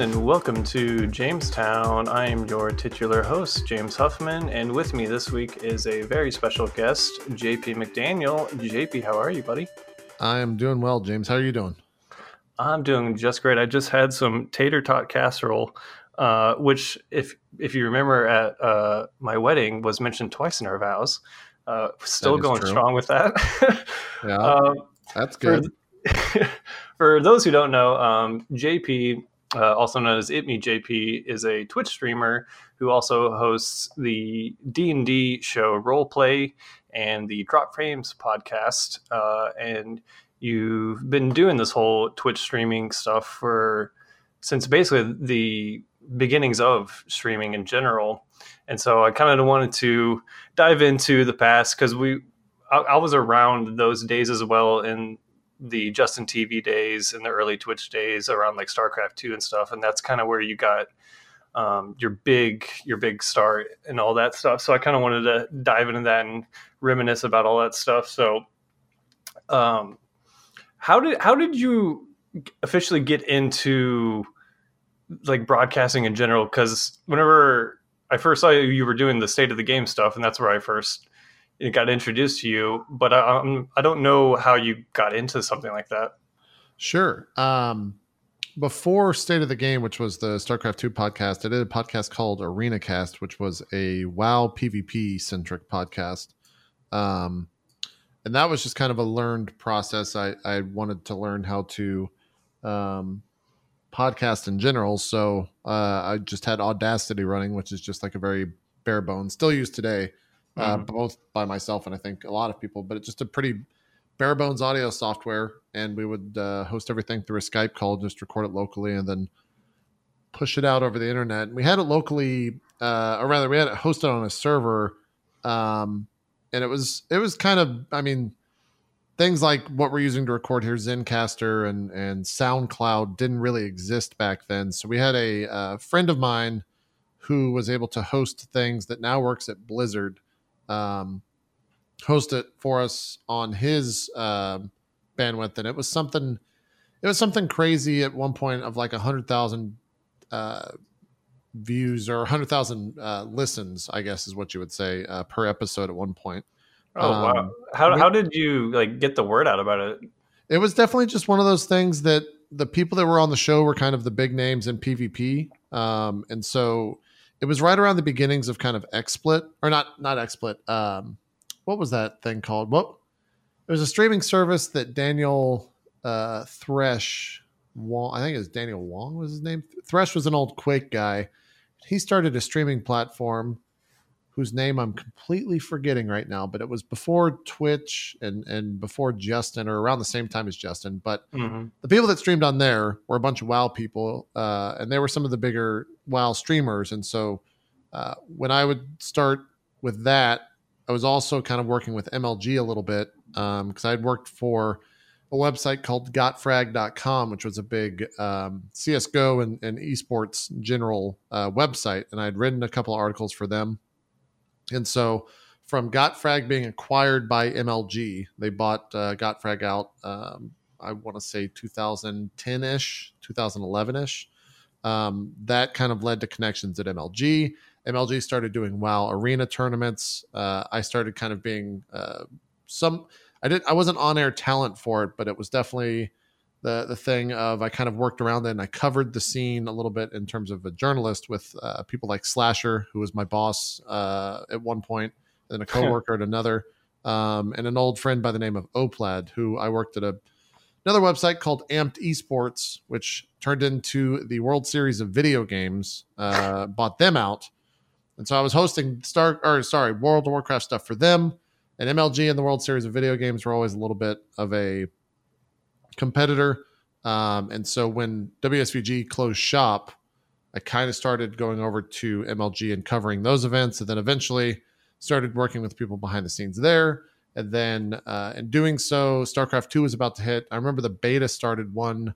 everyone, and welcome to Jamestown. I am your titular host, James Huffman, and with me this week is a very special guest, JP McDaniel. JP, how are you, buddy? I am doing well, James. How are you doing? I'm doing just great. I just had some tater tot casserole, uh, which, if if you remember, at uh, my wedding was mentioned twice in our vows. Uh, still going true. strong with that. yeah, um, that's good. For, for, those who don't know, um, JP, uh, also known as itmeJP, is a Twitch streamer who also hosts the D and D show Roleplay and the Drop Frames podcast, uh, and you've been doing this whole Twitch streaming stuff for since basically the beginnings of streaming in general. And so I kind of wanted to dive into the past because we, I, was around those days as well in the Justin TV days and the early Twitch days around like StarCraft two and stuff. And that's kind of where you got um, your big, your big start and all that stuff. So I kind of wanted to dive into that and reminisce about all that stuff. So, um, how did how did you officially get into like broadcasting in general? Because whenever I first saw you, you were doing the state of the game stuff, and that's where I first got introduced to you. But I, um, I don't know how you got into something like that. Sure. Um, before State of the Game, which was the StarCraft 2 podcast, I did a podcast called Arena Cast, which was a WoW PvP centric podcast. Um, and that was just kind of a learned process. I, I wanted to learn how to um, podcast in general. So uh, I just had Audacity running, which is just like a very bare bones, still used today, uh, mm-hmm. both by myself and I think a lot of people, but it's just a pretty bare bones audio software. And we would uh, host everything through a Skype call, just record it locally and then push it out over the internet. And we had it locally, uh, or rather, we had it hosted on a server. Um, and it was it was kind of I mean things like what we're using to record here Zencastr and and SoundCloud didn't really exist back then. So we had a, a friend of mine who was able to host things that now works at Blizzard, um, host it for us on his uh, bandwidth, and it was something. It was something crazy at one point of like a hundred thousand uh, views or 100,000 uh, listens, I guess is what you would say uh, per episode at one point. Oh um, wow! How we, how did you like get the word out about it? It was definitely just one of those things that the people that were on the show were kind of the big names in PvP, um, and so it was right around the beginnings of kind of XSplit or not not XSplit. Um, what was that thing called? What it was a streaming service that Daniel uh, Thresh Wong, I think it was Daniel Wong was his name. Thresh was an old Quake guy he started a streaming platform whose name I'm completely forgetting right now, but it was before Twitch and and before Justin or around the same time as Justin. But mm-hmm. the people that streamed on there were a bunch of WoW people, uh, and they were some of the bigger WoW streamers. And so uh, when I would start with that, I was also kind of working with MLG a little bit because um, I'd worked for a website called gotfrag.com, which was a big um, CSGO and, and esports general uh, website. And I'd written a couple of articles for them. And so from Gotfrag being acquired by MLG, they bought uh, Gotfrag out, um, I want to say 2010 ish, 2011 ish. Um, that kind of led to connections at MLG. MLG started doing WoW arena tournaments. Uh, I started kind of being uh, some I didn't. I wasn't on air talent for it, but it was definitely the the thing of I kind of worked around it and I covered the scene a little bit in terms of a journalist with uh, people like Slasher, who was my boss uh, at one point, and then a coworker at another, um, and an old friend by the name of Oplad, who I worked at a another website called Amped Esports, which turned into the World Series of video games. Uh, bought them out, and so I was hosting Star or sorry World of Warcraft stuff for them and MLG and the World Series of video games were always a little bit of a competitor. Um, and so when WSVG closed shop, I kind of started going over to MLG and covering those events, and then eventually started working with people behind the scenes there. And then, uh, in doing so, StarCraft Two was about to hit. I remember the beta started one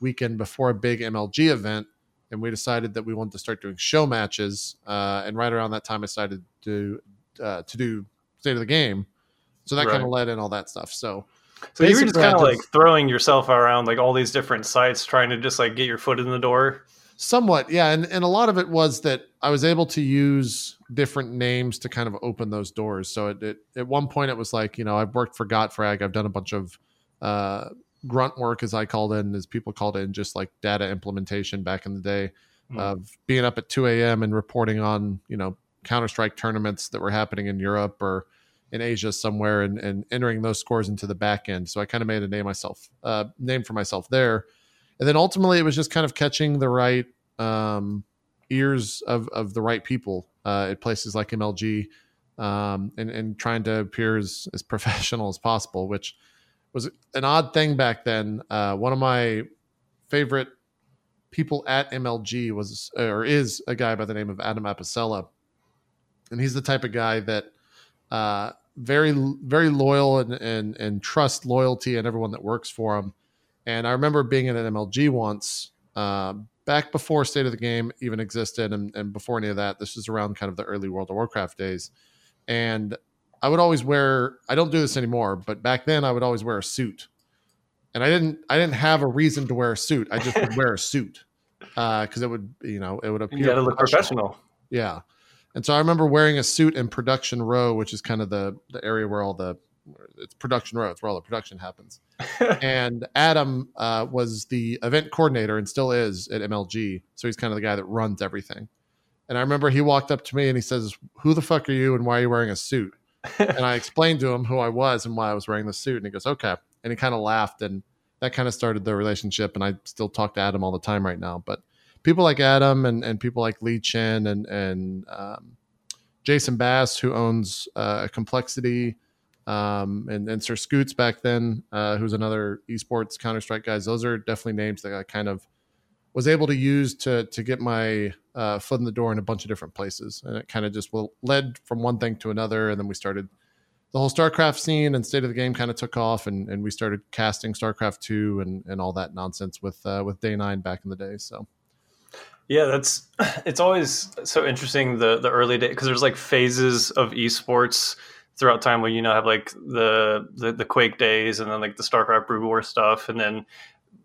weekend before a big MLG event, and we decided that we wanted to start doing show matches. Uh, and right around that time, I decided to uh, to do state of the game. So that right. kind of led in all that stuff. So, so you were just kind of like throwing yourself around like all these different sites, trying to just like get your foot in the door. Somewhat, yeah, and and a lot of it was that I was able to use different names to kind of open those doors. So it, it at one point it was like you know I've worked for Gotfrag, I've done a bunch of uh, grunt work as I called it, and as people called it, and just like data implementation back in the day mm. of being up at 2 a.m. and reporting on you know Counter Strike tournaments that were happening in Europe or in Asia somewhere, and, and entering those scores into the back end. So I kind of made a name myself, uh, name for myself there and then ultimately it was just kind of catching the right um, ears of, of the right people uh, at places like MLG um, and, and trying to appear as, as professional as possible, which was an odd thing back then. Uh, one of my favorite people at MLG was or is a guy by the name of Adam Apicella, and he's the type of guy that uh, very very loyal and, and and trust loyalty and everyone that works for him. And I remember being at an MLG once, uh, back before State of the Game even existed, and, and before any of that. This was around kind of the early World of Warcraft days. And I would always wear. I don't do this anymore, but back then I would always wear a suit. And I didn't. I didn't have a reason to wear a suit. I just would wear a suit because uh, it would, you know, it would appear. You got to look professional. Yeah. And so I remember wearing a suit in production row, which is kind of the the area where all the it's production row. It's where all the production happens. and Adam uh, was the event coordinator and still is at MLG. So he's kind of the guy that runs everything. And I remember he walked up to me and he says, "Who the fuck are you and why are you wearing a suit?" and I explained to him who I was and why I was wearing the suit. And he goes, "Okay." And he kind of laughed, and that kind of started the relationship. And I still talk to Adam all the time right now. But people like Adam and, and people like Lee Chen and and um, Jason Bass, who owns uh, Complexity um, and, and Sir Scoots back then, uh, who's another esports Counter Strike guys. Those are definitely names that I kind of was able to use to to get my uh, foot in the door in a bunch of different places, and it kind of just led from one thing to another, and then we started the whole StarCraft scene and state of the game kind of took off, and, and we started casting StarCraft two and and all that nonsense with uh, with Day Nine back in the day. So. Yeah, that's it's always so interesting the the early day because there's like phases of esports throughout time where you know have like the, the the Quake days and then like the StarCraft Brood War stuff, and then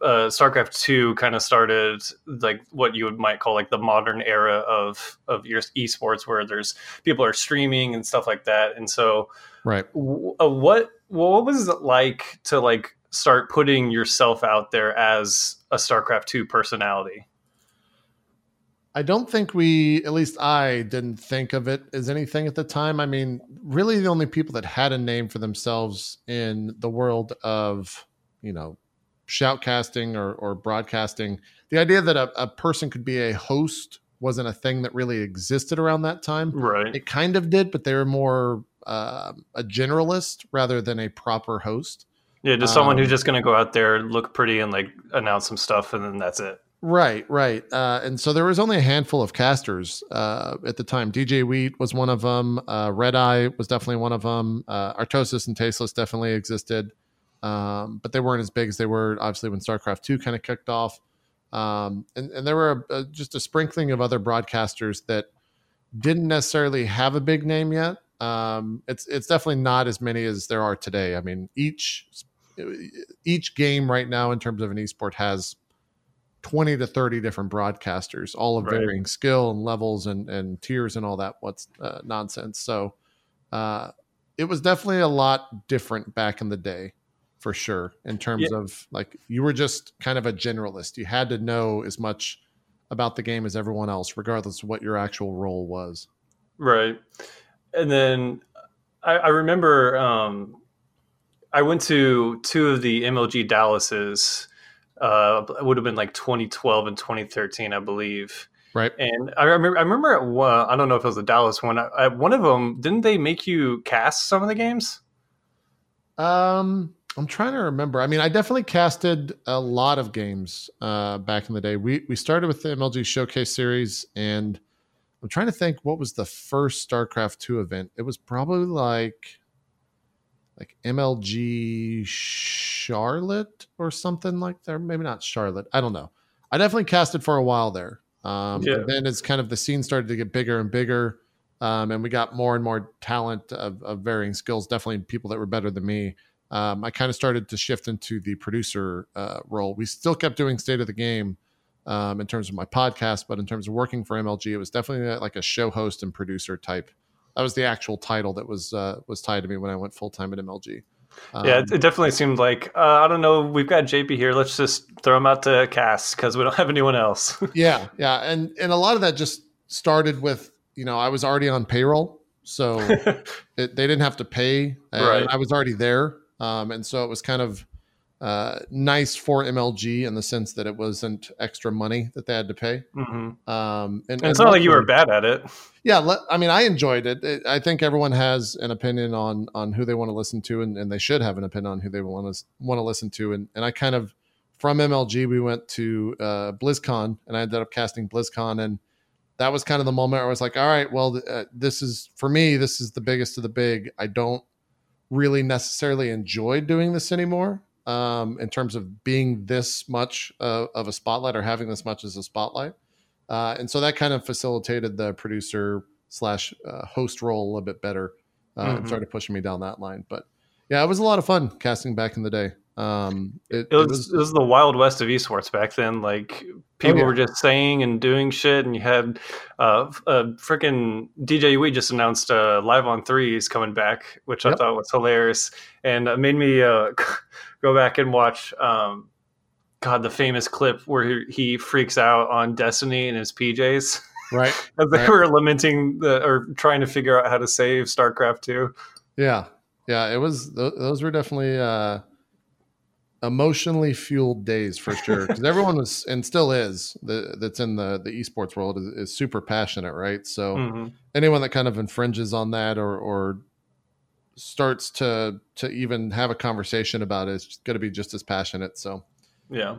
uh, StarCraft Two kind of started like what you would might call like the modern era of of your esports, where there's people are streaming and stuff like that. And so, right, w- uh, what what was it like to like start putting yourself out there as a StarCraft Two personality? I don't think we, at least I didn't think of it as anything at the time. I mean, really, the only people that had a name for themselves in the world of, you know, shoutcasting or, or broadcasting, the idea that a, a person could be a host wasn't a thing that really existed around that time. Right. It kind of did, but they were more uh, a generalist rather than a proper host. Yeah, just someone um, who's just going to go out there, look pretty, and like announce some stuff, and then that's it. Right, right. Uh, and so there was only a handful of casters uh, at the time. DJ Wheat was one of them. Uh, Red Eye was definitely one of them. Uh, Artosis and Tasteless definitely existed, um, but they weren't as big as they were obviously when StarCraft Two kind of kicked off. Um, and, and there were a, a, just a sprinkling of other broadcasters that didn't necessarily have a big name yet. Um, it's it's definitely not as many as there are today. I mean, each each game right now in terms of an esport has 20 to 30 different broadcasters, all of right. varying skill and levels and, and tiers and all that what's uh, nonsense. So uh, it was definitely a lot different back in the day for sure in terms yeah. of like you were just kind of a generalist. You had to know as much about the game as everyone else, regardless of what your actual role was. Right. And then I, I remember um, I went to two of the MLG Dallases uh, it would have been like 2012 and 2013, I believe. Right. And I remember, I remember at one, I don't know if it was the Dallas one. At one of them, didn't they make you cast some of the games? Um, I'm trying to remember. I mean, I definitely casted a lot of games uh, back in the day. We we started with the MLG Showcase series, and I'm trying to think what was the first StarCraft two event. It was probably like like MLG Charlotte or something like that. Maybe not Charlotte. I don't know. I definitely casted for a while there. Um, yeah. then as kind of the scene started to get bigger and bigger, um, and we got more and more talent of, of, varying skills, definitely people that were better than me. Um, I kind of started to shift into the producer uh, role. We still kept doing state of the game, um, in terms of my podcast, but in terms of working for MLG, it was definitely like a show host and producer type. That was the actual title that was uh, was tied to me when I went full time at MLG. Um, yeah, it, definitely seemed like uh, I don't know. We've got JP here. Let's just throw him out to cast because we don't have anyone else. yeah, yeah, and and a lot of that just started with you know I was already on payroll, so it, they didn't have to pay. Right. I was already there, um, and so it was kind of uh, nice for MLG in the sense that it wasn't extra money that they had to pay. Mm-hmm. Um, and, and, it's not like you were bad at it. Yeah, le- I mean, I enjoyed it. it. I think everyone has an opinion on on who they want to listen to, and, and they should have an opinion on who they want to want to listen to. And and I kind of from MLG we went to uh, BlizzCon, and I ended up casting BlizzCon, and that was kind of the moment where I was like, all right, well, uh, this is for me. This is the biggest of the big. I don't really necessarily enjoy doing this anymore um, in terms of being this much uh, of a spotlight or having this much as a spotlight. Uh, and so that kind of facilitated the producer slash uh, host role a little bit better uh, mm-hmm. and started pushing me down that line. But yeah, it was a lot of fun casting back in the day. Um, it, it, was, it, was, it was the wild west of esports back then. Like people oh, yeah. were just saying and doing shit, and you had uh, uh freaking DJ Wheat just announced uh, live on threes coming back, which yep. I thought was hilarious, and it made me uh, go back and watch. Um, God, the famous clip where he freaks out on Destiny in his PJs. Right. As they right. were lamenting the or trying to figure out how to save StarCraft 2. Yeah. Yeah. It was, those were definitely, uh, emotionally fueled days for sure because everyone was and still is the, that's in the the esports world is, is super passionate right so mm-hmm. anyone that kind of infringes on that or or starts to to even have a conversation about it is going to be just as passionate so. Yeah.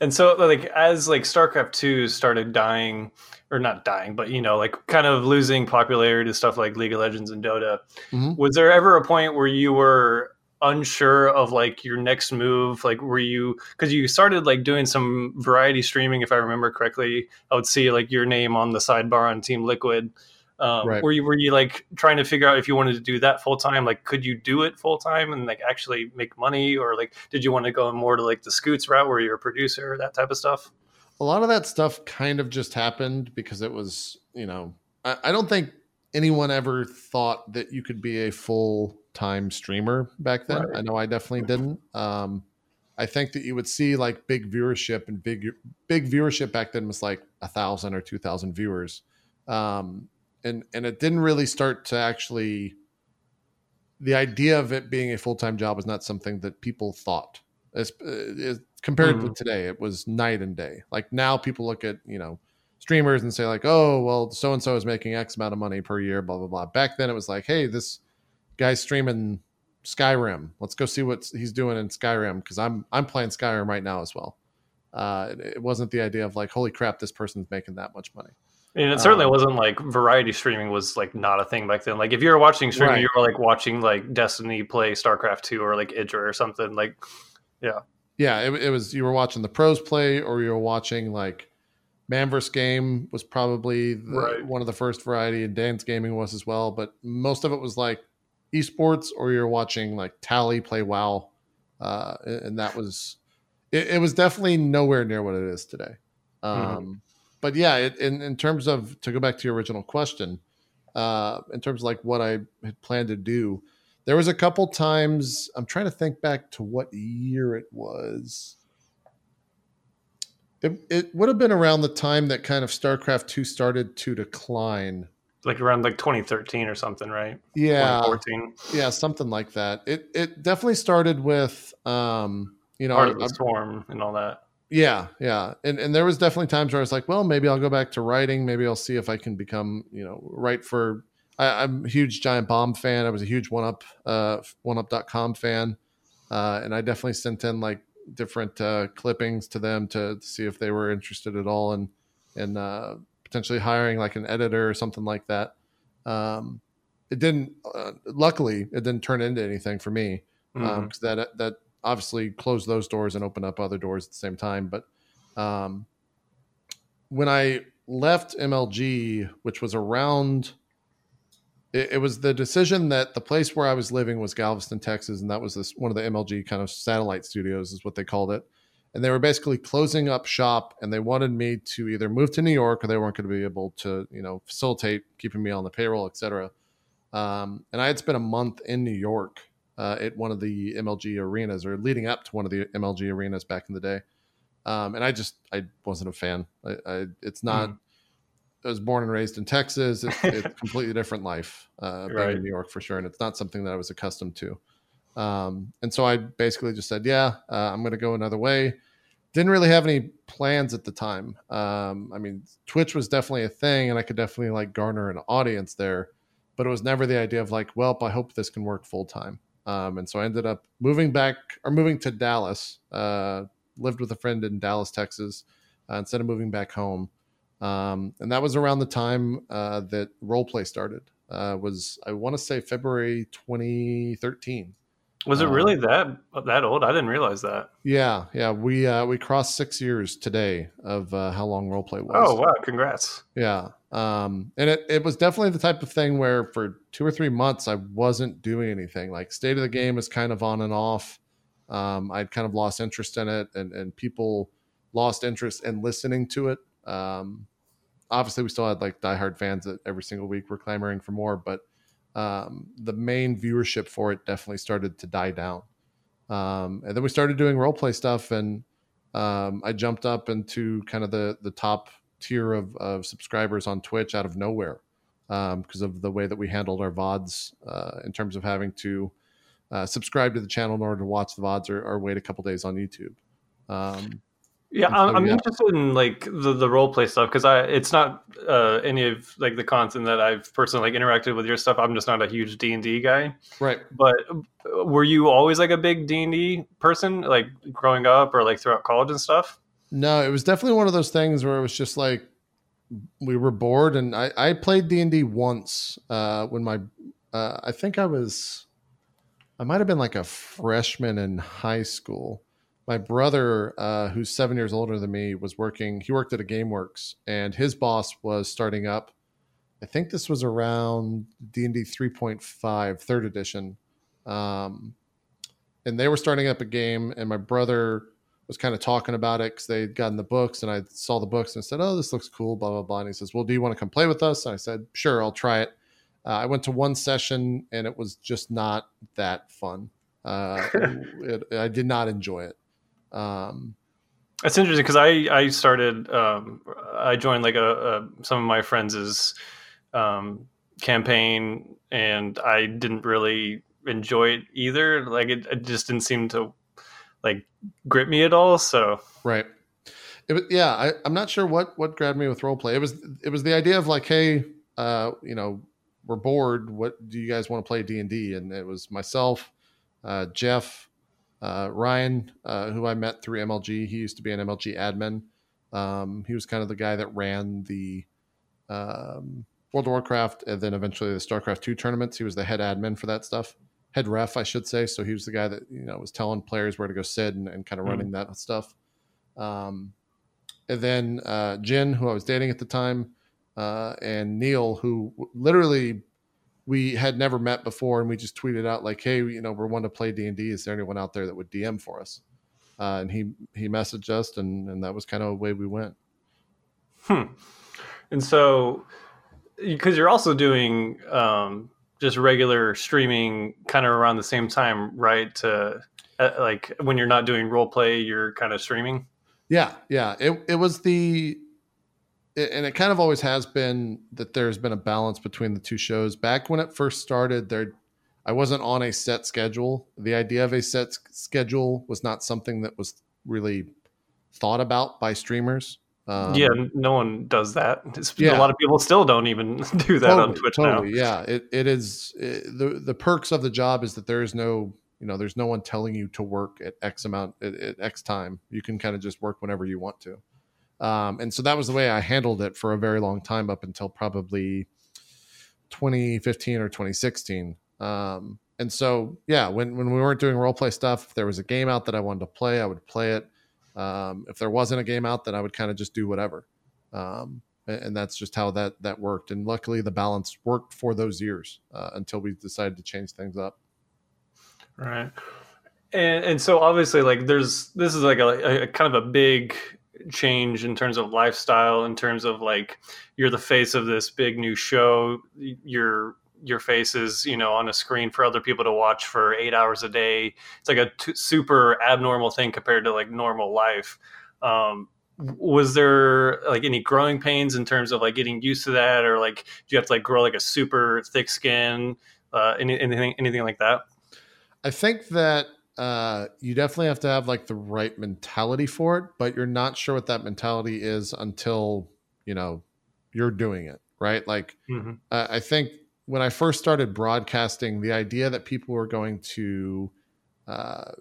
And so like as like starcraft 2 started dying or not dying but you know like kind of losing popularity to stuff like league of legends and dota mm-hmm. was there ever a point where you were unsure of like your next move? Like were you because you started like doing some variety streaming if i remember correctly. I would see like your name on the sidebar on team liquid um, right. were you were you like trying to figure out if you wanted to do that full time like could you do it full time and like actually make money or like did you want to go more to like the scoots route where you're a producer that type of stuff a lot of that stuff kind of just happened because it was you know I, I don't think anyone ever thought that you could be a full time streamer back then. Right. I know I definitely didn't. Um, I think that you would see like big viewership and big big viewership back then was like a thousand or two thousand viewers, um, and and it didn't really start to actually. The idea of it being a full time job was not something that people thought. As, as compared to today, it was night and day. Like now, people look at you know streamers and say like, oh well, so and so is making X amount of money per year, blah blah blah. Back then, it was like, hey, this guy's streaming Skyrim. Let's go see what he's doing in Skyrim because I'm I'm playing Skyrim right now as well. Uh, it, it, wasn't the idea of like, holy crap, this person's making that much money. And it certainly um, wasn't like variety streaming was like not a thing back then. Like if you were watching streaming, right. you were like watching like Destiny play StarCraft two or like Idra or something. Like, yeah, yeah, it, it was you were watching the pros play or you were watching like Man vs. Game was probably the, right. one of the first variety, and DansGaming was as well. But most of it was like esports or you're watching like Tally play WoW, uh, and that was it, it, was definitely nowhere near what it is today. Um, mm-hmm. But yeah, it, in in terms of to go back to your original question, uh, in terms of like what I had planned to do, there was a couple times I'm trying to think back to what year it was. It, it would have been around the time that kind of StarCraft 2 started to decline like around like 2013 or something, right? Yeah, 2014. Yeah, something like that. It it definitely started with um, you know, Heart of the Swarm and all that. Yeah, yeah, and and there was definitely times where I was like, well, maybe I'll go back to writing. Maybe I'll see if I can become, you know, write for. I, am a huge Giant Bomb fan. I was a huge One Up, uh, OneUp.com fan, uh, and I definitely sent in like different uh, clippings to them to, to see if they were interested at all, and and uh, potentially hiring like an editor or something like that. Um, it didn't. Uh, luckily, it didn't turn into anything for me because um, mm-hmm. um, that that obviously close those doors and open up other doors at the same time. But um, when I left MLG, which was around, it, it, was the decision that the place where I was living was Galveston, Texas, and that was this one of the MLG kind of satellite studios, is what they called it. and they were basically closing up shop, and they wanted me to either move to New York or they weren't going to be able to, you know, facilitate keeping me on the payroll, etc. Um, and I had spent a month in New York uh, at one of the MLG arenas, or leading up to one of the MLG arenas back in the day. Um, and I just I wasn't a fan. I, I it's not. Mm. I was born and raised in Texas. It's, it's a completely different life uh, being right. in New York for sure, and it's not something that I was accustomed to. Um, and so I basically just said, "Yeah, uh, I'm going to go another way." Didn't really have any plans at the time. Um, I mean, Twitch was definitely a thing, and I could definitely like garner an audience there, but it was never the idea of like, "Well, I hope this can work full time." Um, and so I ended up moving back or moving to Dallas. Uh, lived with a friend in Dallas, Texas, uh, instead of moving back home. Um, and that was around the time uh, that role play started. Uh, was I want to say February 2013. Was it really um, that that old? I didn't realize that. Yeah, yeah. We uh, we crossed six years today of uh, how long role play was. Oh wow! Congrats. Yeah, um, and it it was definitely the type of thing where for two or three months I wasn't doing anything. Like state of the game was kind of on and off. Um, I'd kind of lost interest in it, and and people lost interest in listening to it. Um, obviously, we still had like diehard fans that every single week were clamoring for more, but um, the main viewership for it definitely started to die down. Um, and then we started doing role play stuff, and um, I jumped up into kind of the the top tier of, of subscribers on Twitch out of nowhere because um, of the way that we handled our VODs uh, in terms of having to uh, subscribe to the channel in order to watch the VODs or, or wait a couple days on YouTube. Um, yeah, I'm, I'm interested in like the, the role play stuff because I it's not uh, any of like the content that I've personally like interacted with your stuff. I'm just not a huge D and D guy. Right. But uh, were you always like a big D and D person, like growing up or like throughout college and stuff? No, it was definitely one of those things where it was just like we were bored, and I I played D and D once uh, when my uh, I think I was I might have been like a freshman in high school my brother, uh, who's seven years older than me, was working. He worked at a GameWorks, and his boss was starting up. I think this was around D and D 3.5, third edition, um, and they were starting up a game. And my brother was kind of talking about it because they'd gotten the books, and I saw the books and said, "Oh, this looks cool." Blah blah blah. And he says, "Well, do you want to come play with us?" And I said, "Sure, I'll try it." Uh, I went to one session, and it was just not that fun. Uh, it, I did not enjoy it. Um, it's interesting because I I started um, I joined like a, a, some of my friends' um, campaign and I didn't really enjoy it either. Like it, it, just didn't seem to like grip me at all. So right, it was yeah. I, I'm not sure what what grabbed me with roleplay. It was it was the idea of like, hey, uh, you know, we're bored. What do you guys want to play D and D? And it was myself, uh, Jeff, uh, Ryan, uh, who I met through MLG, he used to be an MLG admin. Um, he was kind of the guy that ran the um, World of Warcraft and then eventually the StarCraft 2 tournaments. He was the head admin for that stuff, head ref, I should say. So he was the guy that you know was telling players where to go sit and, and kind of mm-hmm. running that stuff. Um, and then uh, Jen, who I was dating at the time, uh, and Neil, who literally we had never met before and we just tweeted out like hey you know we're one to play d&d is there anyone out there that would dm for us uh, and he he messaged us and and that was kind of the way we went hmm and so because you're also doing um, just regular streaming kind of around the same time right to uh, like when you're not doing role play you're kind of streaming yeah yeah it, it was the and it kind of always has been that there's been a balance between the two shows. Back when it first started, there I wasn't on a set schedule. The idea of a set schedule was not something that was really thought about by streamers. Um, yeah, no one does that. yeah. A lot of people still don't even do that totally, on Twitch totally, now. Yeah, it, it is it, the the perks of the job is that there is no you know there's no one telling you to work at X amount at, at X time. You can kind of just work whenever you want to. Um, and so that was the way I handled it for a very long time up until probably 2015 or 2016. Um, and so, yeah, when, when we weren't doing role play stuff, if there was a game out that I wanted to play, I would play it. Um, if there wasn't a game out, then I would kind of just do whatever. Um, and, that's just how that, that worked. And luckily the balance worked for those years uh, until we decided to change things up. Right. and, and so obviously like there's this is like a, a, kind of a big change in terms of lifestyle in terms of like you're the face of this big new show your your face is you know on a screen for other people to watch for eight hours a day. It's like a t- super abnormal thing compared to like normal life. Um, was there like any growing pains in terms of like getting used to that? Or like do you have to like grow like a super thick skin? Uh, any, anything anything like that? I think that uh, you definitely have to have like the right mentality for it, but you're not sure what that mentality is until you know you're doing it, right? Like, mm-hmm. uh, I think when I first started broadcasting, the idea that people were going to uh,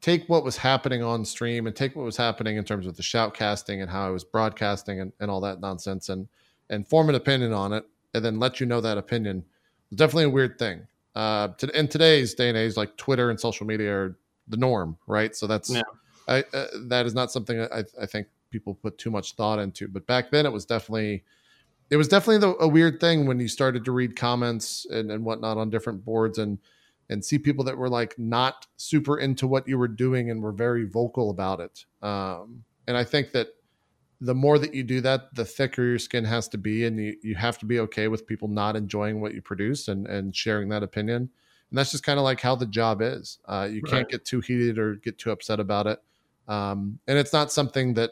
take what was happening on stream and take what was happening in terms of the shoutcasting and how I was broadcasting and, and all that nonsense and and form an opinion on it and then let you know that opinion was definitely a weird thing uh, to, in today's day and age, like Twitter and social media are the norm, right? So that's yeah. I, uh, that is not something I, I think people put too much thought into. But back then, it was definitely it was definitely the, a weird thing when you started to read comments and, and whatnot on different boards and and see people that were like not super into what you were doing and were very vocal about it. Um, and I think that the more that you do that, the thicker your skin has to be, and you, you have to be okay with people not enjoying what you produce and and sharing that opinion. And that's just kind of like how the job is. Uh, you right. can't get too heated or get too upset about it. Um, and it's not something that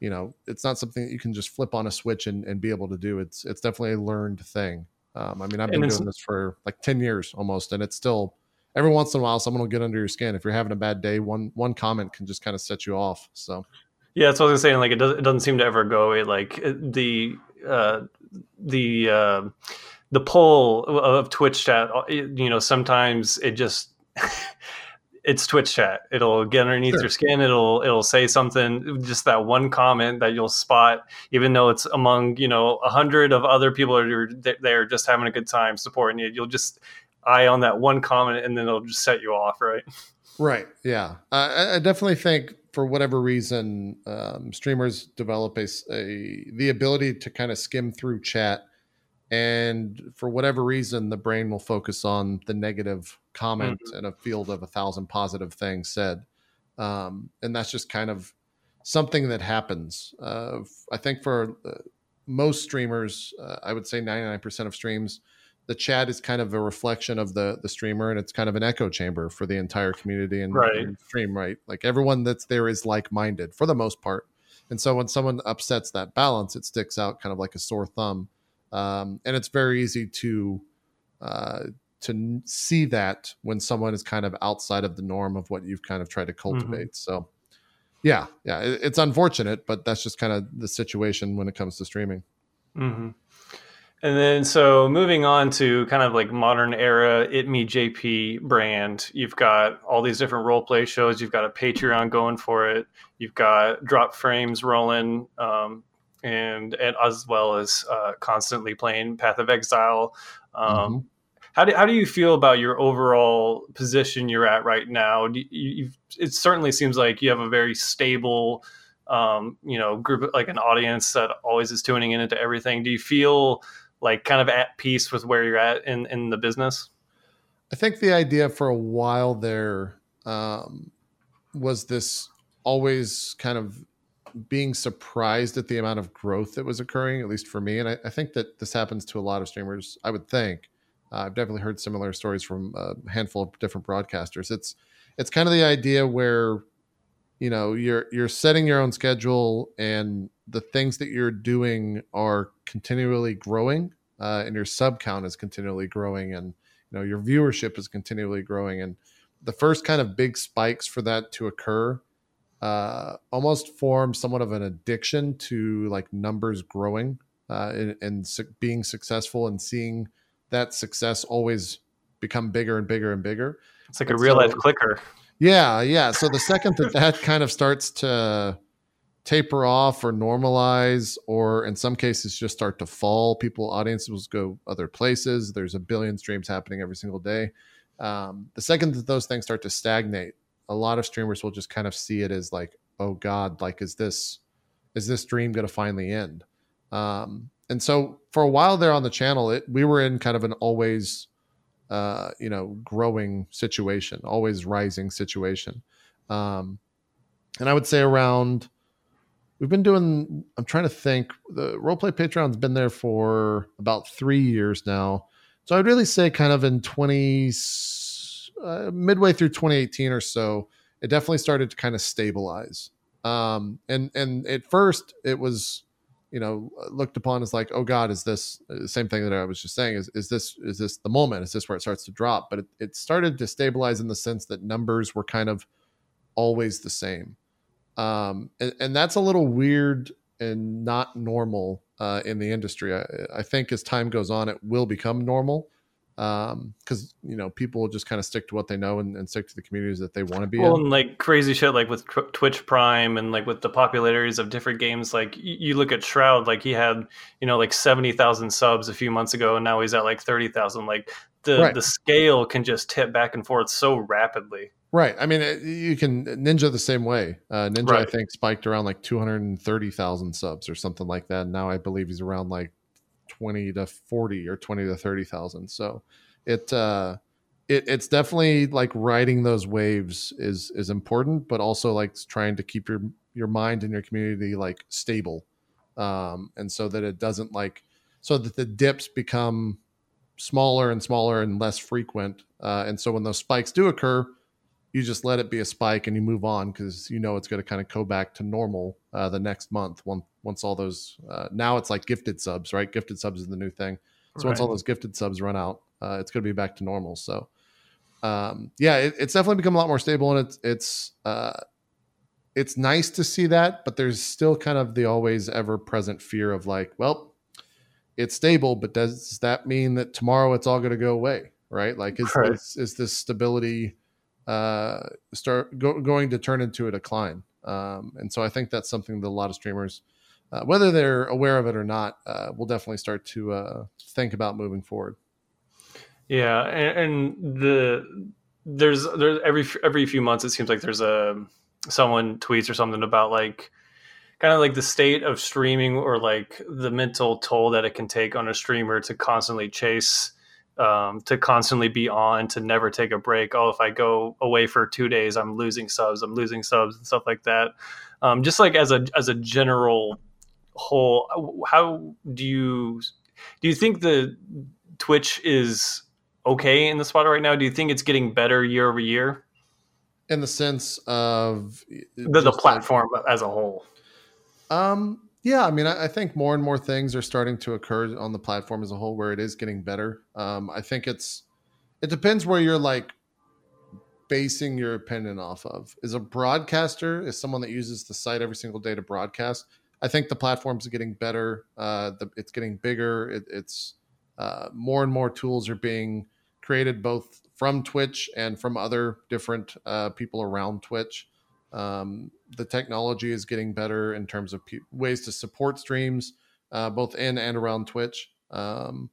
you know it's not something that you can just flip on a switch and, and be able to do. It's it's definitely a learned thing. Um, I mean, I've been doing this for like ten years almost, and it's still every once in a while someone will get under your skin. If you're having a bad day, one one comment can just kind of set you off. So yeah, that's what I was saying. Like it doesn't it doesn't seem to ever go away. Like the uh, the uh, the pull of Twitch chat. Uh, you know, sometimes it just it's Twitch chat. It'll get underneath sure. your skin. It'll it'll say something. Just that one comment that you'll spot, even though it's among you know a hundred of other people that are there just having a good time supporting you. You'll just eye on that one comment, and then it'll just set you off, right? Right. Yeah. I, I definitely think for whatever reason, um, streamers develop a, a, the ability to kind of skim through chat, and for whatever reason, the brain will focus on the negative comment mm-hmm. in a field of a thousand positive things said, um, and that's just kind of something that happens. Uh, I think for uh, most streamers, uh, I would say ninety nine percent of streams the chat is kind of a reflection of the the streamer and it's kind of an echo chamber for the entire community and, right. and stream right like everyone that's there is like-minded for the most part and so when someone upsets that balance it sticks out kind of like a sore thumb um, and it's very easy to uh, to see that when someone is kind of outside of the norm of what you've kind of tried to mm-hmm. cultivate mm-hmm. so yeah yeah it, it's unfortunate but that's just kind of the situation when it comes to streaming mm-hmm. And then, so moving on to kind of like modern era itmeJP brand, you've got all these different role play shows. You've got a Patreon going for it. You've got drop frames rolling, um, and, and as well as uh, constantly playing Path of Exile. Um, mm-hmm. How do, how do you feel about your overall position you're at right now? You, it certainly seems like you have a very stable, um, you know, group like an audience that always is tuning in into everything. Do you feel like kind of at peace with where you're at in in the business? I think the idea for a while there um, was this always kind of being surprised at the amount of growth that was occurring, at least for me. And I, I think that this happens to a lot of streamers. I would think. Uh, I've definitely heard similar stories from a handful of different broadcasters. It's it's kind of the idea where you know you're you're setting your own schedule and the things that you're doing are continually growing uh, and your sub count is continually growing and you know your viewership is continually growing and the first kind of big spikes for that to occur uh, almost form somewhat of an addiction to like numbers growing uh, and, and su- being successful and seeing that success always become bigger and bigger and bigger. It's like and a real so, life clicker. Yeah, yeah. So the second that that kind of starts to taper off or normalize, or in some cases just start to fall, people audiences go other places. There's a billion streams happening every single day. Um, the second that those things start to stagnate, a lot of streamers will just kind of see it as like, oh God, like is this is this dream going to finally end? Um, and so for a while there on the channel, it we were in kind of an always uh, you know, growing situation, always rising situation. Um, and I would say around we've been doing i'm trying to think the roleplay patreon's been there for about three years now so i'd really say kind of in 20 uh, midway through 2018 or so it definitely started to kind of stabilize. Um, and and at first it was you know looked upon as like oh god is this the uh, same thing that i was just saying is is this is this the moment? Is this where it starts to drop? But it, it started to stabilize in the sense that numbers were kind of always the same. Um, and, and, that's a little weird and not normal uh, in the industry. I, I, think as time goes on, it will become normal because um, you know people just kind of stick to what they know and, and stick to the communities that they want to be well, in. And like crazy shit, like with Twitch Prime and like with the popularities of different games. Like you look at Shroud, like he had you know like seventy thousand subs a few months ago, and now he's at like thirty thousand. Like the right. the scale can just tip back and forth so rapidly. Right. I mean, you can Ninja the same way. Uh, Ninja, right. I think, spiked around like 230,000 subs or something like that. Now I believe he's around like 20 to 40 or 20 to 30,000. So it, uh, it, it's definitely like riding those waves is is important, but also like trying to keep your your mind and your community like stable, um, and so that it doesn't like so that the dips become smaller and smaller and less frequent. Uh, and so when those spikes do occur, you just let it be a spike and you move on because you know it's going to kind of go back to normal uh, the next month once once all those uh, now it's like gifted subs right gifted subs is the new thing so right. once all those gifted subs run out uh, it's going to be back to normal so um, yeah it, it's definitely become a lot more stable and it's it's uh, it's nice to see that but there's still kind of the always ever present fear of like well it's stable but does that mean that tomorrow it's all going to go away right like is, right. is, is this stability uh, start go, going to turn into a decline. Um, and so I think that's something that a lot of streamers, uh, whether they're aware of it or not, uh, will definitely start to uh, think about moving forward. Yeah, and, and, the there's there's every every few months it seems like there's a someone tweets or something about like kind of like the state of streaming or like the mental toll that it can take on a streamer to constantly chase um, to constantly be on, to never take a break. Oh, if I go away for two days, I'm losing subs. I'm losing subs and stuff like that. Um, just like as a as a general whole, how do you do you think the Twitch is okay in the spot right now? Do you think it's getting better year over year? In the sense of the, the platform like, as a whole. Um, yeah, I mean, I, I, think more and more things are starting to occur on the platform as a whole, where it is getting better. Um, I think it's it depends where you're like basing your opinion off of. Is a broadcaster is someone that uses the site every single day to broadcast. I think the platforms are getting better. Uh, the, it's getting bigger. It, it's uh, more and more tools are being created both from Twitch and from other different uh, people around Twitch. Um, the technology is getting better in terms of pe- ways to support streams, uh, both in and around Twitch. Um,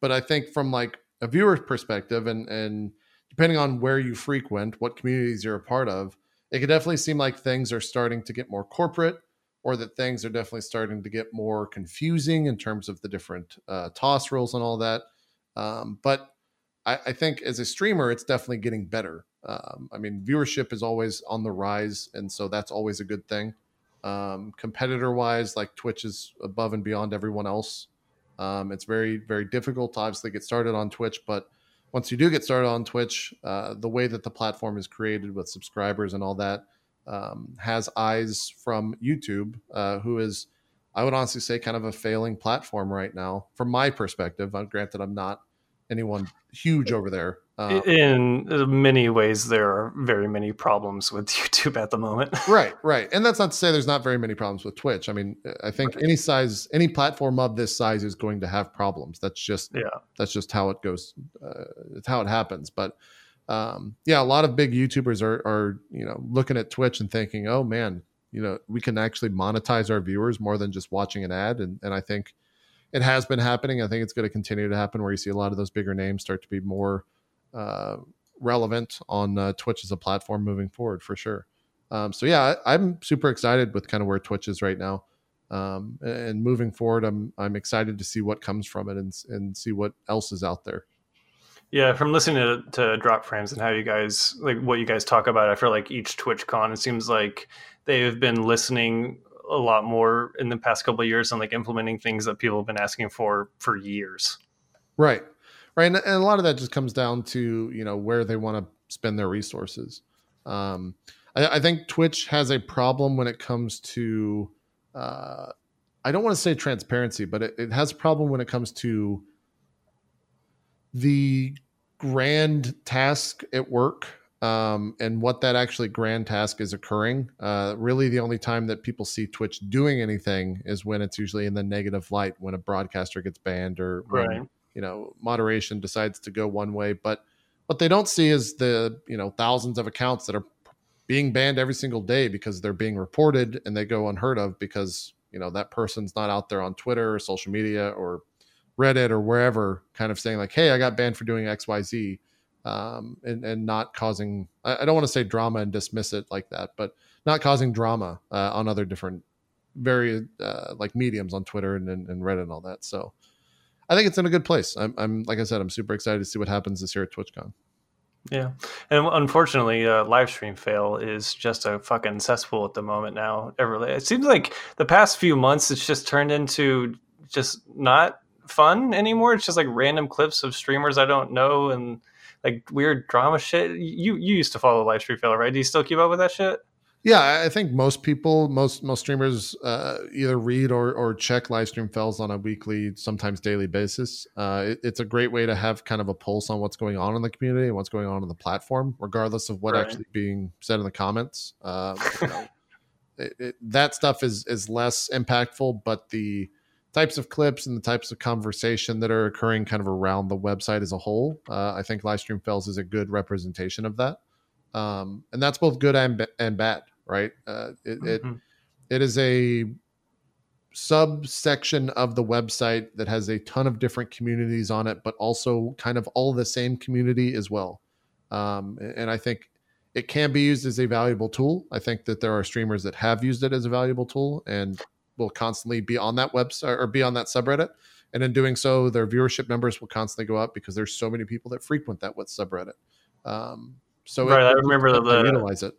but I think from like a viewer perspective, and and depending on where you frequent, what communities you're a part of, it could definitely seem like things are starting to get more corporate, or that things are definitely starting to get more confusing in terms of the different uh, TOS rules and all that. Um, but I, I think as a streamer, it's definitely getting better. Um, I mean, viewership is always on the rise, and so that's always a good thing. Um, competitor wise, like Twitch is above and beyond everyone else. Um, it's very, very difficult to obviously get started on Twitch, but once you do get started on Twitch, uh, the way that the platform is created with subscribers and all that um, has eyes from YouTube, uh, who is, I would honestly say, kind of a failing platform right now, from my perspective. Uh, granted, I'm not anyone huge over there. Um, in many ways, there are very many problems with YouTube at the moment. right, right, and that's not to say there's not very many problems with Twitch. I mean, I think right. any size, any platform of this size is going to have problems. That's just yeah, that's just how it goes. Uh, it's how it happens. But um, yeah, a lot of big YouTubers are are you know looking at Twitch and thinking, oh man, you know, we can actually monetize our viewers more than just watching an ad, and and I think it has been happening. I think it's going to continue to happen where you see a lot of those bigger names start to be more uh, relevant on uh, Twitch as a platform moving forward for sure. Um, so yeah, I, am super excited with kind of where Twitch is right now, um, and moving forward, I'm I'm excited to see what comes from it and and see what else is out there. Yeah, from listening to, to Drop Frames and how you guys like what you guys talk about, I feel like each TwitchCon, it seems like they've been listening a lot more in the past couple of years on like implementing things that people have been asking for for years. Right, right, and, and a lot of that just comes down to you know where they want to spend their resources. Um, I, I, think Twitch has a problem when it comes to. Uh, I don't want to say transparency, but it, it has a problem when it comes to the grand task at work um, and what that actually grand task is occurring. Uh, really, the only time that people see Twitch doing anything is when it's usually in the negative light, when a broadcaster gets banned or when right. you know moderation decides to go one way. But what they don't see is the you know thousands of accounts that are being banned every single day because they're being reported and they go unheard of because you know that person's not out there on Twitter or social media or Reddit or wherever, kind of saying like, "Hey, I got banned for doing X, Y, Z," um, and and not causing. I, don't want to say drama and dismiss it like that, but not causing drama uh, on other different, very uh, like mediums on Twitter and, and, and Reddit and all that. So, I think it's in a good place. I'm, I'm like I said, I'm super excited to see what happens this year at TwitchCon. Yeah, and unfortunately, uh, live stream fail is just a fucking cesspool at the moment now. It seems like the past few months, it's just turned into just not fun anymore. It's just like random clips of streamers I don't know and like weird drama shit. You you used to follow live stream fail, right? Do you still keep up with that shit? Yeah, I think most people, most most streamers, uh, either read or or check live stream fails on a weekly, sometimes daily basis. Uh, it, it's a great way to have kind of a pulse on what's going on in the community and what's going on in the platform, regardless of what right. actually being said in the comments. Uh, you know, it, it, that stuff is is less impactful, but the types of clips and the types of conversation that are occurring kind of around the website as a whole, uh, I think live stream fails is a good representation of that um, and that's both good and, and bad, right? Uh, it, mm-hmm. it it is a subsection of the website that has a ton of different communities on it, but also kind of all the same community as well. Um, and I think it can be used as a valuable tool. I think that there are streamers that have used it as a valuable tool and will constantly be on that website or be on that subreddit. And in doing so, their viewership numbers will constantly go up because there's so many people that frequent that with subreddit. Um, so right, it, I remember the utilize it.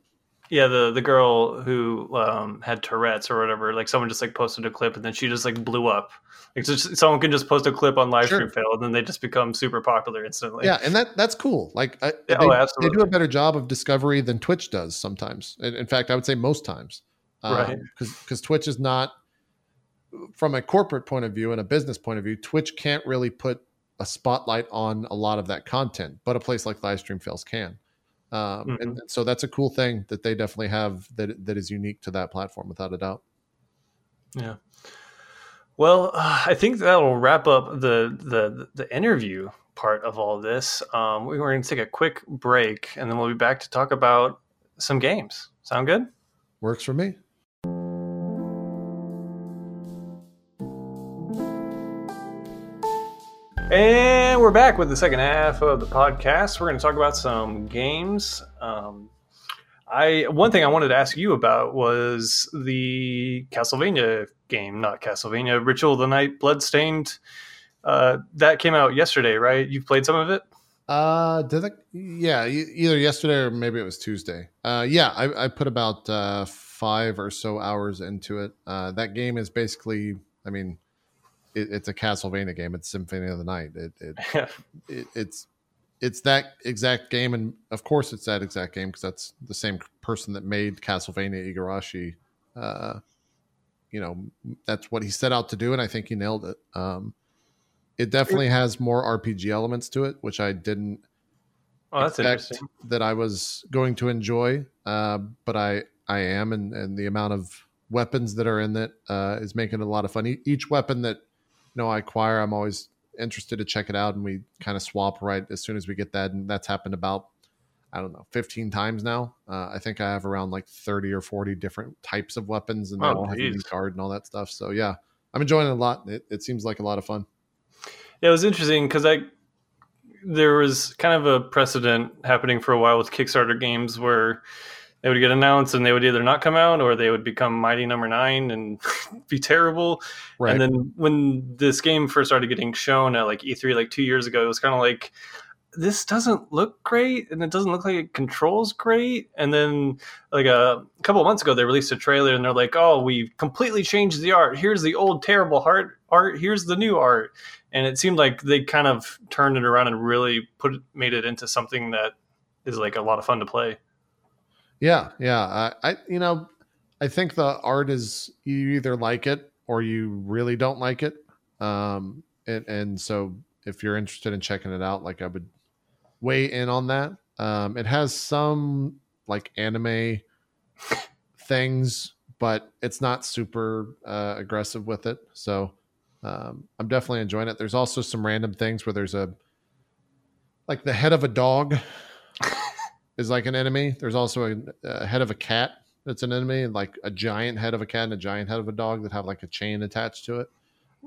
Yeah, the the girl who um, had Tourette's or whatever, like someone just like posted a clip and then she just like blew up. Like just, someone can just post a clip on live sure. stream fail and then they just become super popular instantly. Yeah, and that that's cool. Like I, yeah, they, oh, they, do a better job of discovery than Twitch does sometimes. In, in fact, I would say most times. Um, right. Because Twitch is not from a corporate point of view and a business point of view, Twitch can't really put a spotlight on a lot of that content, but a place like Livestream Fails can. Um, mm-hmm. and, so that's a cool thing that they definitely have that that is unique to that platform, without a doubt. Yeah. Well, uh, I think that'll wrap up the the the interview part of all this. Um, we're going to take a quick break, and then we'll be back to talk about some games. Sound good? Works for me. And we're back with the second half of the podcast. We're going to talk about some games. Um, I one thing I wanted to ask you about was the Castlevania game, not Castlevania Ritual of the Night Bloodstained. Uh, that came out yesterday, right? You've played some of it. Uh, did I? Yeah, either yesterday or maybe it was Tuesday. Uh, yeah, I, I put about uh, five or so hours into it. Uh, that game is basically, I mean it, it's a Castlevania game. It's Symphony of the Night. It, it, it, it's it's that exact game, and of course, it's that exact game because that's the same person that made Castlevania Igarashi. Uh, you know, that's what he set out to do, and I think he nailed it. Um, it definitely has more RPG elements to it, which I didn't oh, that's expect that I was going to enjoy, uh, but I I am, and and the amount of weapons that are in it uh, is making it a lot of fun. each weapon that know I acquire, I'm always interested to check it out, and we kind of swap right as soon as we get that, and that's happened about I don't know 15 times now. Uh, I think I have around like 30 or 40 different types of weapons, and they oh, all have a card and all that stuff. So yeah, I'm enjoying it a lot. It, it seems like a lot of fun. Yeah, it was interesting because I there was kind of a precedent happening for a while with Kickstarter games where they would get announced and they would either not come out or they would become mighty number nine and be terrible. Right. and then when this game first started getting shown at like e3 like two years ago it was kind of like this doesn't look great and it doesn't look like it controls great. And then like a, couple of months ago they released a trailer and they're like oh we've completely changed the art. Here's the old terrible art art. Here's the new art. And it seemed like they kind of turned it around and really put made it into something that is like a lot of fun to play yeah yeah I, I you know i think the art is you either like it or you really don't like it um and, and so if you're interested in checking it out like i would weigh in on that. Um, it has some like anime things, but it's not super uh, aggressive with it. So um, I'm definitely enjoying it. There's also some random things where there's a like the head of a dog is like an enemy. There's also a, a head of a cat that's an enemy, and like a giant head of a cat and a giant head of a dog that have like a chain attached to it.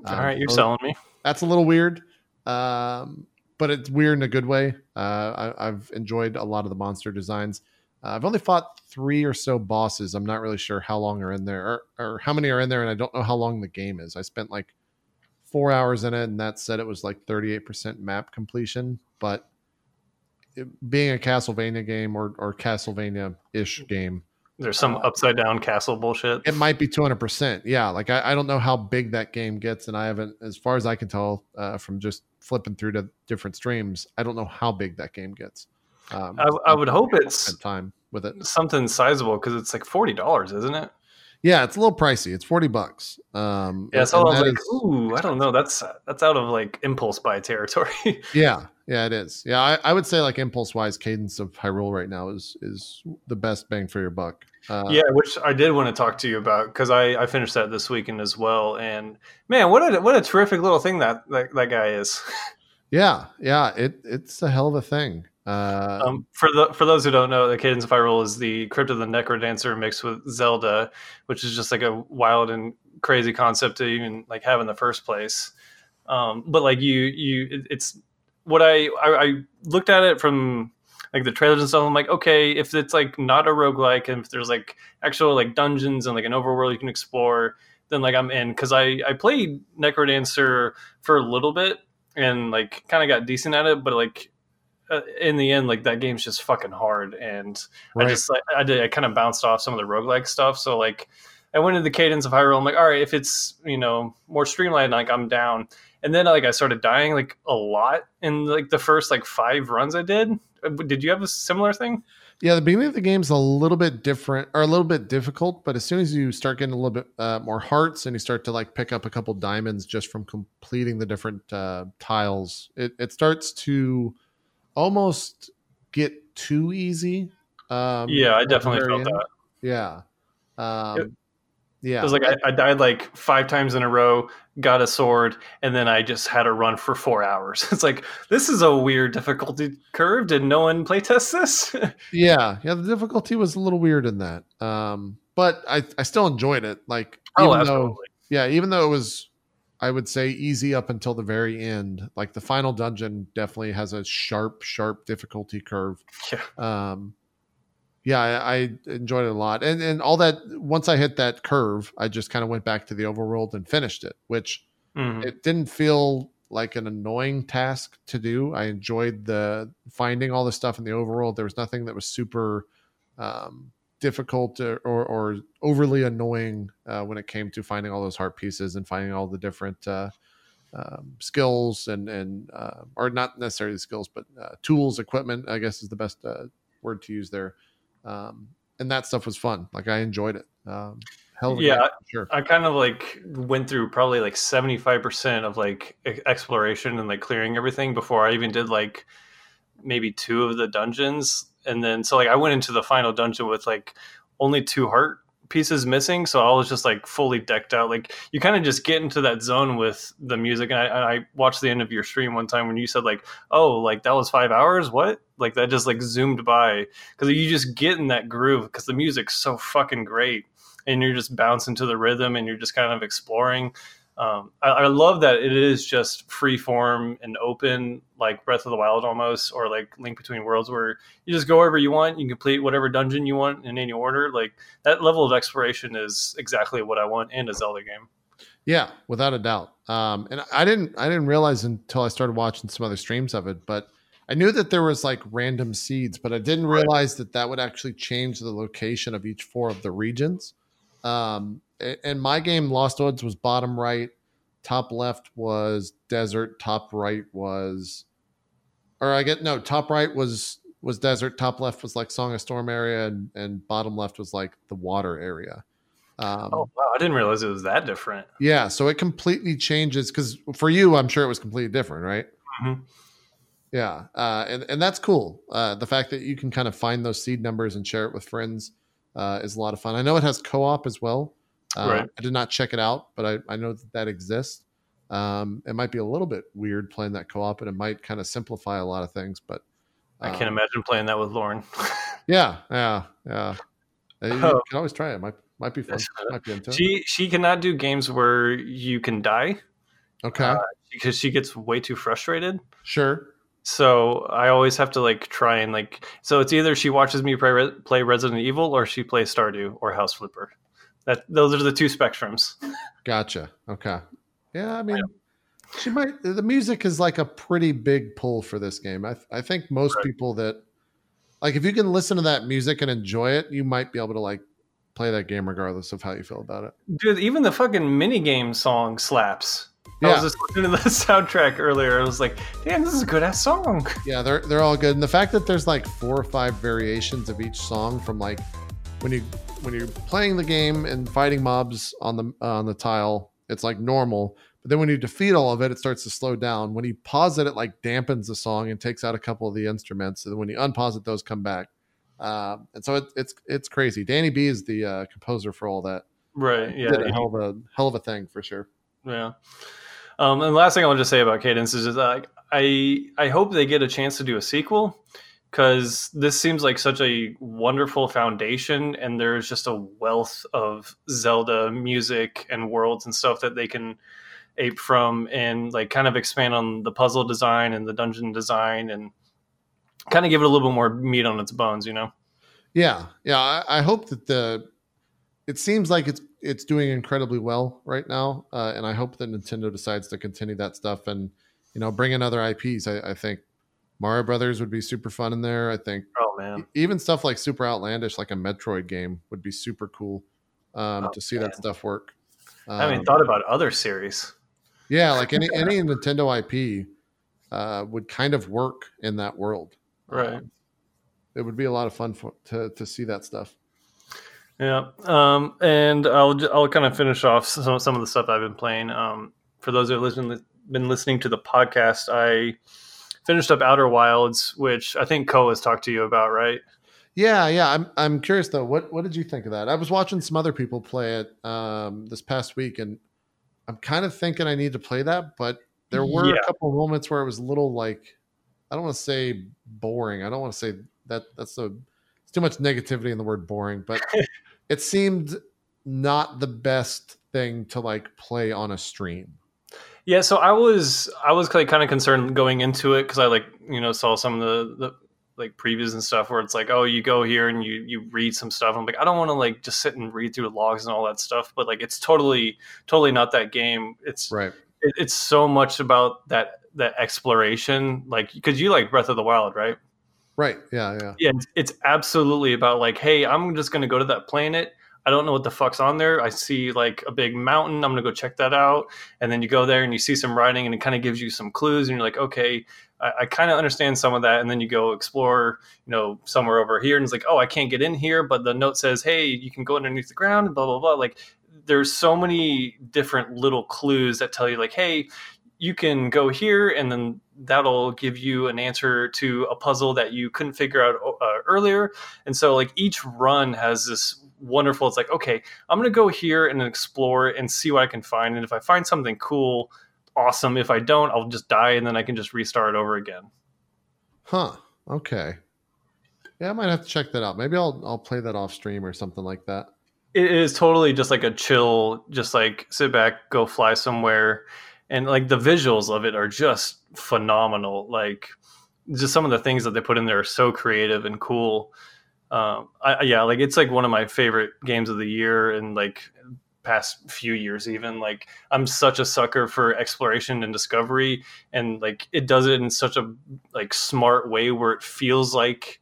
All um, right, you're selling me. That's a little weird. Um, but it's weird in a good way. Uh, I, have enjoyed a lot of the monster designs. Uh, I've only fought three or so bosses. I'm not really sure how long are in there or, or, how many are in there, and I don't know how long the game is. I spent like four hours in it, and that said it was like 38% map completion. But it, being a Castlevania game or, or Castlevania ish game, there's some uh, upside down castle bullshit. It might be 200%. Yeah. Like I, I, don't know how big that game gets. And I haven't, as far as I can tell uh, from just flipping through to different streams, I don't know how big that game gets. Um, I, I, would hope it's time with it. Something sizable because it's like $40, isn't it? Yeah, it's a little pricey. It's 40 bucks. Um, yeah, so I was like, ooh, I don't know. That's, that's out of like impulse buy territory. yeah. Yeah, it is. Yeah, I, I would say like impulse wise, cadence of Hyrule right now is is the best bang for your buck. Uh, yeah, which I did want to talk to you about because I, I finished that this weekend as well. And man, what a what a terrific little thing that that, that guy is. yeah, yeah, it it's a hell of a thing. Uh, um, for the for those who don't know, the Cadence of Hyrule is the Crypt of the Necrodancer mixed with Zelda, which is just like a wild and crazy concept to even like have in the first place. Um, but like you you it, it's what I, I, I looked at it from like the trailers and stuff. I'm like, okay, if it's like not a roguelike and if there's like actual like dungeons and like an overworld you can explore, then like I'm in because I I played Necrodancer for a little bit and like kind of got decent at it, but like uh, in the end, like that game's just fucking hard, and right. I just like I did I kind of bounced off some of the roguelike stuff. So like I went into the cadence of Hyrule. I'm like, all right, if it's you know more streamlined, like I'm down and then like I started dying like a lot in like the first like five runs I did. Uh, did you have a similar thing? Yeah, the beginning of the game is a little bit different or a little bit difficult, but as soon as you start getting a little bit uh, more hearts and you start to like pick up a couple diamonds just from completing the different uh, tiles, it, it starts to almost get too easy. Um, yeah, I definitely felt end. that. Yeah. Um, yeah. It was like I, I, died like five times in a row, got a sword, and then I just had to run for four hours. It's like this is a weird difficulty curve. Did no one playtest this? yeah, yeah. The difficulty was a little weird in that, um, but I I still enjoyed it. Like oh, even absolutely. though yeah, even though it was I would say easy up until the very end. Like the final dungeon definitely has a sharp, sharp difficulty curve. Yeah. Um, yeah, I, I, enjoyed it a lot. And and all that once I hit that curve, I just kind of went back to the overworld and finished it, which mm-hmm. it didn't feel like an annoying task to do. I enjoyed the finding all the stuff in the overworld. There was nothing that was super um, difficult or, or, or, overly annoying uh, when it came to finding all those heart pieces and finding all the different uh, um, skills and and uh, or not necessarily skills, but uh, tools, equipment. I guess is the best uh, word to use there um, and that stuff was fun. Like I enjoyed it. Um, hell yeah, sure. I kind of like went through probably like seventy five percent of like exploration and like clearing everything before I even did like maybe two of the dungeons, and then so like I went into the final dungeon with like only two heart pieces missing so i was just like fully decked out. Like you kind of just get into that zone with the music and I, I watched the end of your stream one time when you said like oh like that was five hours? What? Like that just like zoomed by because you just get in that groove because the music's so fucking great and you're just bouncing to the rhythm and you're just kind of exploring um, I, I, love that it is just free form and open, like Breath of the Wild almost, or like Link Between Worlds, where you just go wherever you want, you complete whatever dungeon you want in any order. Like that level of exploration is exactly what I want in a Zelda game. Yeah, without a doubt. Um, and I didn't, I didn't realize until I started watching some other streams of it, but I knew that there was like random seeds, but I didn't realize that that would actually change the location of each four of the regions. Um, and my game, Lost Woods, was bottom right, top left was desert, top right was, or I get no, top right was was desert, top left was like Song of Storm area, and and bottom left was like the water area. Um, Oh wow, I didn't realize it was that different. yeah, so it completely changes because for you, I'm sure it was completely different, right? Mhm. Yeah, uh, and and that's cool. Uh, the fact that you can kind of find those seed numbers and share it with friends uh, is a lot of fun. I know it has co-op as well. Uh, Right. I did not check it out, but I, I know that that exists. Um, it might be a little bit weird playing that co-op, and it might kind of simplify a lot of things. But I can't um, imagine playing that with Lauren. Yeah, yeah, yeah. Uh, You Oh. can always try it. Might might be fun. Might be she she cannot do games where you can die Okay, uh, because she gets way too frustrated. sure. So I always have to like try and like. So it's either she watches me play, play Resident Evil or she plays Stardew or House Flipper. That those are the two spectrums. Gotcha. Okay. Yeah, I mean, she might. The music is like a pretty big pull for this game. I I think most Right. people that like if you can listen to that music and enjoy it, you might be able to like play that game regardless of how you feel about it. Dude, even the fucking mini game song slaps. I was just listening to the soundtrack earlier. I was like, damn, this is a good ass song. Yeah, they're they're all good. And the fact that there's like four or five variations of each song from like when you when you're playing the game and fighting mobs on the on the tile, it's like normal. But then when you defeat all of it, it starts to slow down. When you pause it, it like dampens the song and takes out a couple of the instruments. And then when you unpause it, those come back. Um, and so it, it's it's crazy. Danny B is the uh, composer for all that. Right. Yeah. Did a hell of a hell of a thing for sure. Yeah. Um, and the last thing I'll to say about Cadence is just like I I hope they get a chance to do a sequel because this seems like such a wonderful foundation, and there's just a wealth of Zelda music and worlds and stuff that they can ape from, and like kind of expand on the puzzle design and the dungeon design, and kind of give it a little bit more meat on its bones. You know. Yeah, yeah. I, I hope that the it seems like it's it's doing incredibly well right now, uh, and I hope that Nintendo decides to continue that stuff and you know bring in other IPs. I, I think Mario Brothers would be super fun in there. I think Oh man. even stuff like super outlandish, like a Metroid game, would be super cool um, Oh, to see that stuff work. I haven't Um, thought about other series. yeah, like any any Nintendo IP uh, would kind of work in that world. Right. Um, it would be a lot of fun for, to to see that stuff. Yeah, um, and I'll I'll kind of finish off some some of the stuff I've been playing. Um, for those who have been listening to the podcast, I finished up Outer Wilds, which I think Ko has talked to you about, right? Yeah, yeah. I'm I'm curious though. What what did you think of that? I was watching some other people play it um, this past week, and I'm kind of thinking I need to play that, but there were Yeah. a couple of moments where it was a little like I don't want to say boring. I don't want to say that that's a it's too much negativity in the word boring, but it seemed not the best thing to like play on a stream. Yeah, so I was I was like kind of concerned going into it because I like you know saw some of the, the like previews and stuff where it's like oh you go here and you you read some stuff. I'm like I don't want to like just sit and read through the logs and all that stuff, but like it's totally totally not that game. It's Right. it, it's so much about that that exploration like because you like breath of the wild right Right. Yeah. Yeah. yeah it's, it's absolutely about like hey i'm just gonna go to that planet i don't know what the fuck's on there. I see like a big mountain. I'm gonna go check that out. And then you go there and you see some writing and it kind of gives you some clues and you're like okay i, I kind of understand some of that. And then you go explore you know somewhere over here and it's like oh i can't get in here. But the note says hey you can go underneath the ground and blah blah blah. Like there's so many different little clues that tell you like hey you can go here and then that'll give you an answer to a puzzle that you couldn't figure out uh, earlier. And so like each run has this wonderful it's like okay i'm going to go here and explore and see what i can find and if i find something cool awesome if i don't i'll just die and then i can just restart over again Huh. Okay. Yeah, I might have to check that out. Maybe I'll I'll play that off stream or something like that. it is totally just like a chill just like sit back go fly somewhere and like the visuals of it are just phenomenal like just some of the things that they put in there are so creative and cool um I, yeah like it's like one of my favorite games of the year and like past few years even. Like i'm such a sucker for exploration and discovery and like it does it in such a like smart way where it feels like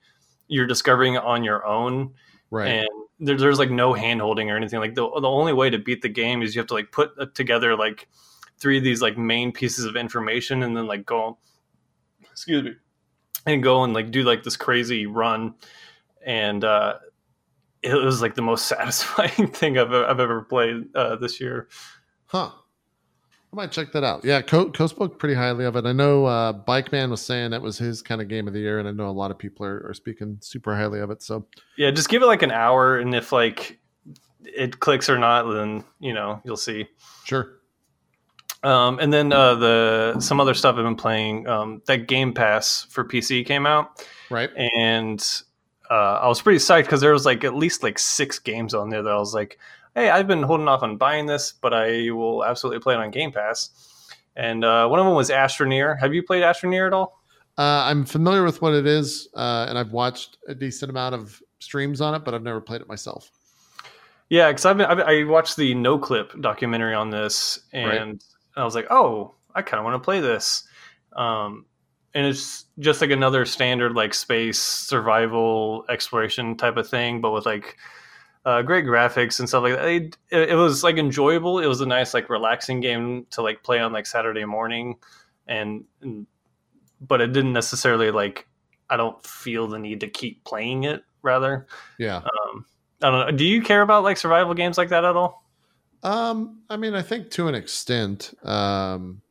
you're discovering it on your own. Right. and there, there's like no handholding or anything. Like the, the only way to beat the game is you have to like put uh, together like three of these like main pieces of information and then like go excuse me and go and like do like this crazy run and uh it was like the most satisfying thing I've, I've ever played uh, this year. Huh. I might check that out. Yeah, Co- Co spoke pretty highly of it. I know uh, Bike Man was saying that was his kind of game of the year, and I know a lot of people are, are speaking super highly of it. So Yeah, just give it like an hour, and if like it clicks or not, then you know you'll see. sure. Um, and then uh, the some other stuff I've been playing. Um, that Game Pass for PC came out, Right. and uh, I was pretty psyched because there was like at least like six games on there that I was like, hey, I've been holding off on buying this, but I will absolutely play it on Game Pass. And uh, one of them was Astroneer. Have you played Astroneer at all? Uh, I'm familiar with what it is, uh, and I've watched a decent amount of streams on it, but I've never played it myself. Yeah, because I've been, I've, I watched the No Clip documentary on this, and Right. I was like, oh, I kind of want to play this. Um, and it's just like another standard like space survival exploration type of thing, but with like uh, great graphics and stuff like that. It, it, was like enjoyable. It was a nice like relaxing game to like play on like Saturday morning, and, and but it didn't necessarily like I don't feel the need to keep playing it. Rather, Yeah. um, I don't know. Do you care about like survival games like that at all? Um, I mean, I think to an extent, um,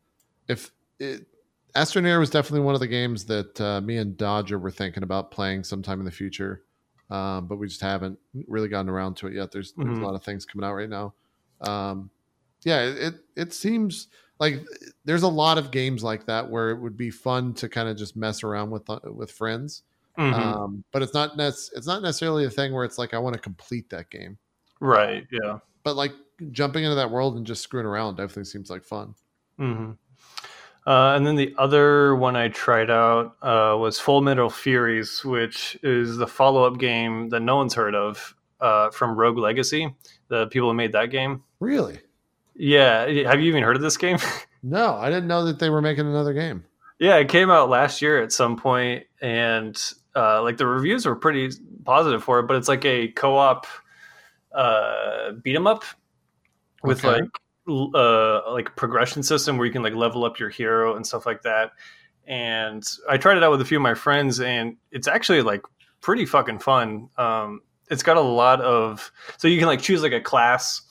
if it, Astroneer was definitely one of the games that uh, me and Dodger were thinking about playing sometime in the future, um, but we just haven't really gotten around to it yet. There's there's Mhm. a lot of things coming out right now. Um, yeah, it it seems like there's a lot of games like that where it would be fun to kind of just mess around with uh, with friends. Mhm. Um, but it's not nec- it's not necessarily a thing where it's like I want to complete that game. right. Yeah. But like jumping into that world and just screwing around definitely seems like fun. hmm Uh, and then the other one I tried out uh, was Full Metal Furies, which is the follow up game that no one's heard of uh, from Rogue Legacy, the people who made that game. Really? Yeah. Have you even heard of this game? No, I didn't know that they were making another game. yeah, it came out last year at some point, and uh, like the reviews were pretty positive for it, but it's like a co op uh, beat 'em up with Okay. like uh like progression system where you can like level up your hero and stuff like that. And i tried it out with a few of my friends and it's actually like pretty fucking fun. Um it's got a lot of so you can like choose like a class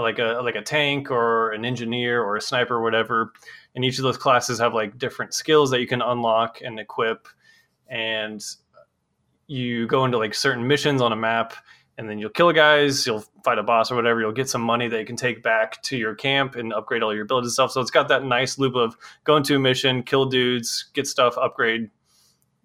like a like a tank or an engineer or a sniper or whatever. And each of those classes have like different skills that you can unlock and equip. And you go into like certain missions on a map and then you'll kill guys, you'll fight a boss or whatever, you'll get some money that you can take back to your camp and upgrade all your abilities and stuff. So it's got that nice loop of go into a mission, kill dudes, get stuff, upgrade,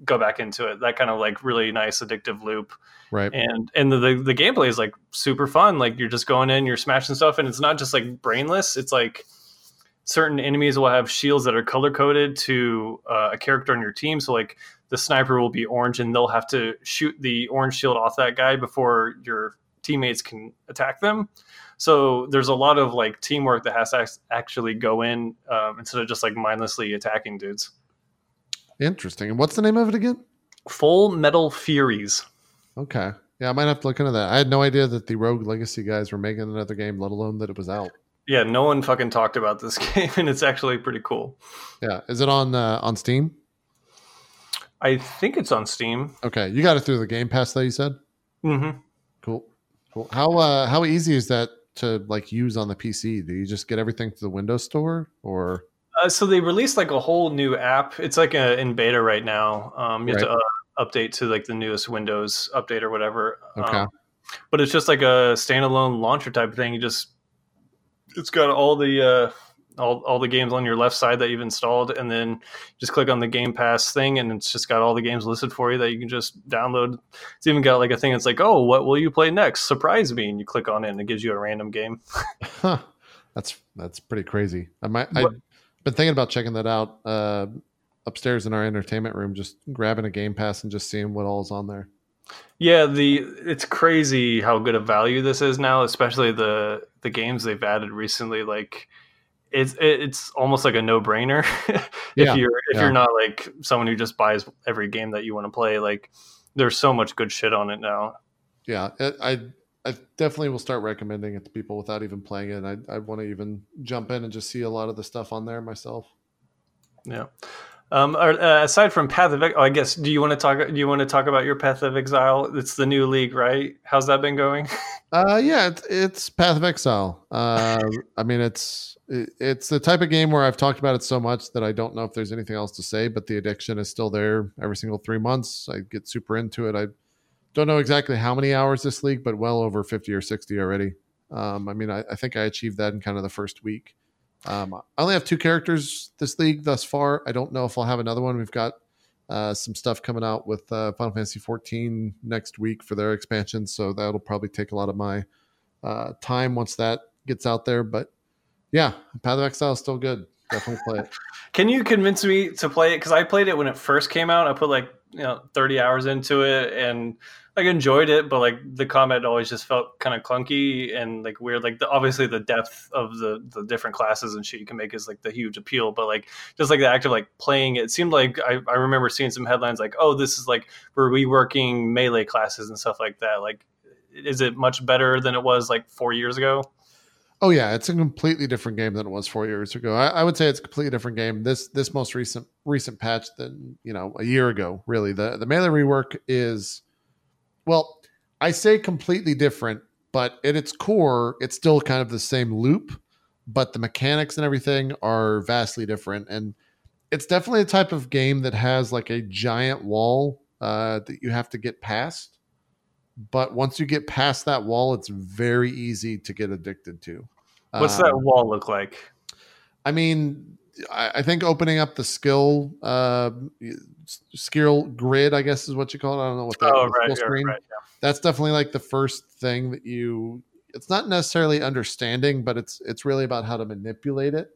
go back into it. That kind of like really nice addictive loop. Right. And and the, the the gameplay is like super fun. Like you're just going in, you're smashing stuff, and it's not just like brainless. It's like certain enemies will have shields that are color coded to uh, a character on your team. So like the sniper will be orange, and they'll have to shoot the orange shield off that guy before your teammates can attack them. So there's a lot of like teamwork that has to act- actually go in um, instead of just like mindlessly attacking dudes. Interesting. And what's the name of it again? Full Metal Furies. Okay. Yeah, I might have to look into that. I had no idea that the Rogue Legacy guys were making another game, let alone that it was out. Yeah, no one fucking talked about this game, and it's actually pretty cool. Yeah. Is it on uh, on Steam? I think it's on Steam. Okay. You got it through the Game Pass though, you said? hmm Cool. Cool. How uh how easy is that to like use on the PC? Do you just get everything through the Windows Store or Uh, so they released like a whole new app. It's like a, in beta right now. Um, you have to uh, update to like the newest Windows update or whatever. Okay. Um, but it's just like a standalone launcher type thing. You just it's got all the uh, all all the games on your left side that you've installed, and then just click on the Game Pass thing, and it's just got all the games listed for you that you can just download. It's even got like a thing that's like, oh, what will you play next? Surprise me, and you click on it, and it gives you a random game. Huh. That's that's pretty crazy. I might I've been thinking about checking that out uh upstairs in our entertainment room, just grabbing a game pass and just seeing what all is on there. Yeah, the it's crazy how good a value this is now, especially the the games they've added recently. Like it's it's almost like a no brainer if Yeah, you're if yeah. you're not like someone who just buys every game that you want to play. Like there's so much good shit on it now. Yeah, I I definitely will start recommending it to people without even playing it. I I want to even jump in and just see a lot of the stuff on there myself. Yeah. Um, uh, aside from Path of, oh, I guess, do you want to talk? Do you want to talk about your Path of Exile? It's the new league, right? How's that been going? Uh, yeah, it's, it's Path of Exile. Uh, I mean, it's it, it's the type of game where I've talked about it so much that I don't know if there's anything else to say. But the addiction is still there. Every single three months, I get super into it. I don't know exactly how many hours this league, but well over fifty or sixty already. Um, I mean, I, I think I achieved that in kind of the first week. Um, I only have two characters this league thus far. I don't know if I'll have another one. We've got uh, some stuff coming out with uh, Final Fantasy 14 next week for their expansion, so that'll probably take a lot of my uh, time once that gets out there. But yeah, Path of Exile is still good. Definitely play it. Can you convince me to play it? Because I played it when it first came out. I put like you know 30 hours into it and like enjoyed it, but like the combat always just felt kind of clunky and like weird. Like the, obviously the depth of the the different classes and shit you can make is like the huge appeal, but like just like the act of like playing it, seemed like I, I remember seeing some headlines like, oh, this is like we're reworking melee classes and stuff like that. Like, is it much better than it was like four years ago? Oh yeah, it's a completely different game than it was four years ago. I, I would say it's a completely different game. This this most recent recent patch than you know a year ago. Really, the the melee rework is well, I say completely different, but at its core, it's still kind of the same loop, but the mechanics and everything are vastly different. And it's definitely a type of game that has like a giant wall uh, that you have to get past. But once you get past that wall, it's very easy to get addicted to. What's Um, that wall look like? I mean, I, I think opening up the skill uh, skill grid, I guess is what you call it. I don't know what that Oh, right, skill screen. right. That's definitely like the first thing that you. It's not necessarily understanding, but it's it's really about how to manipulate it.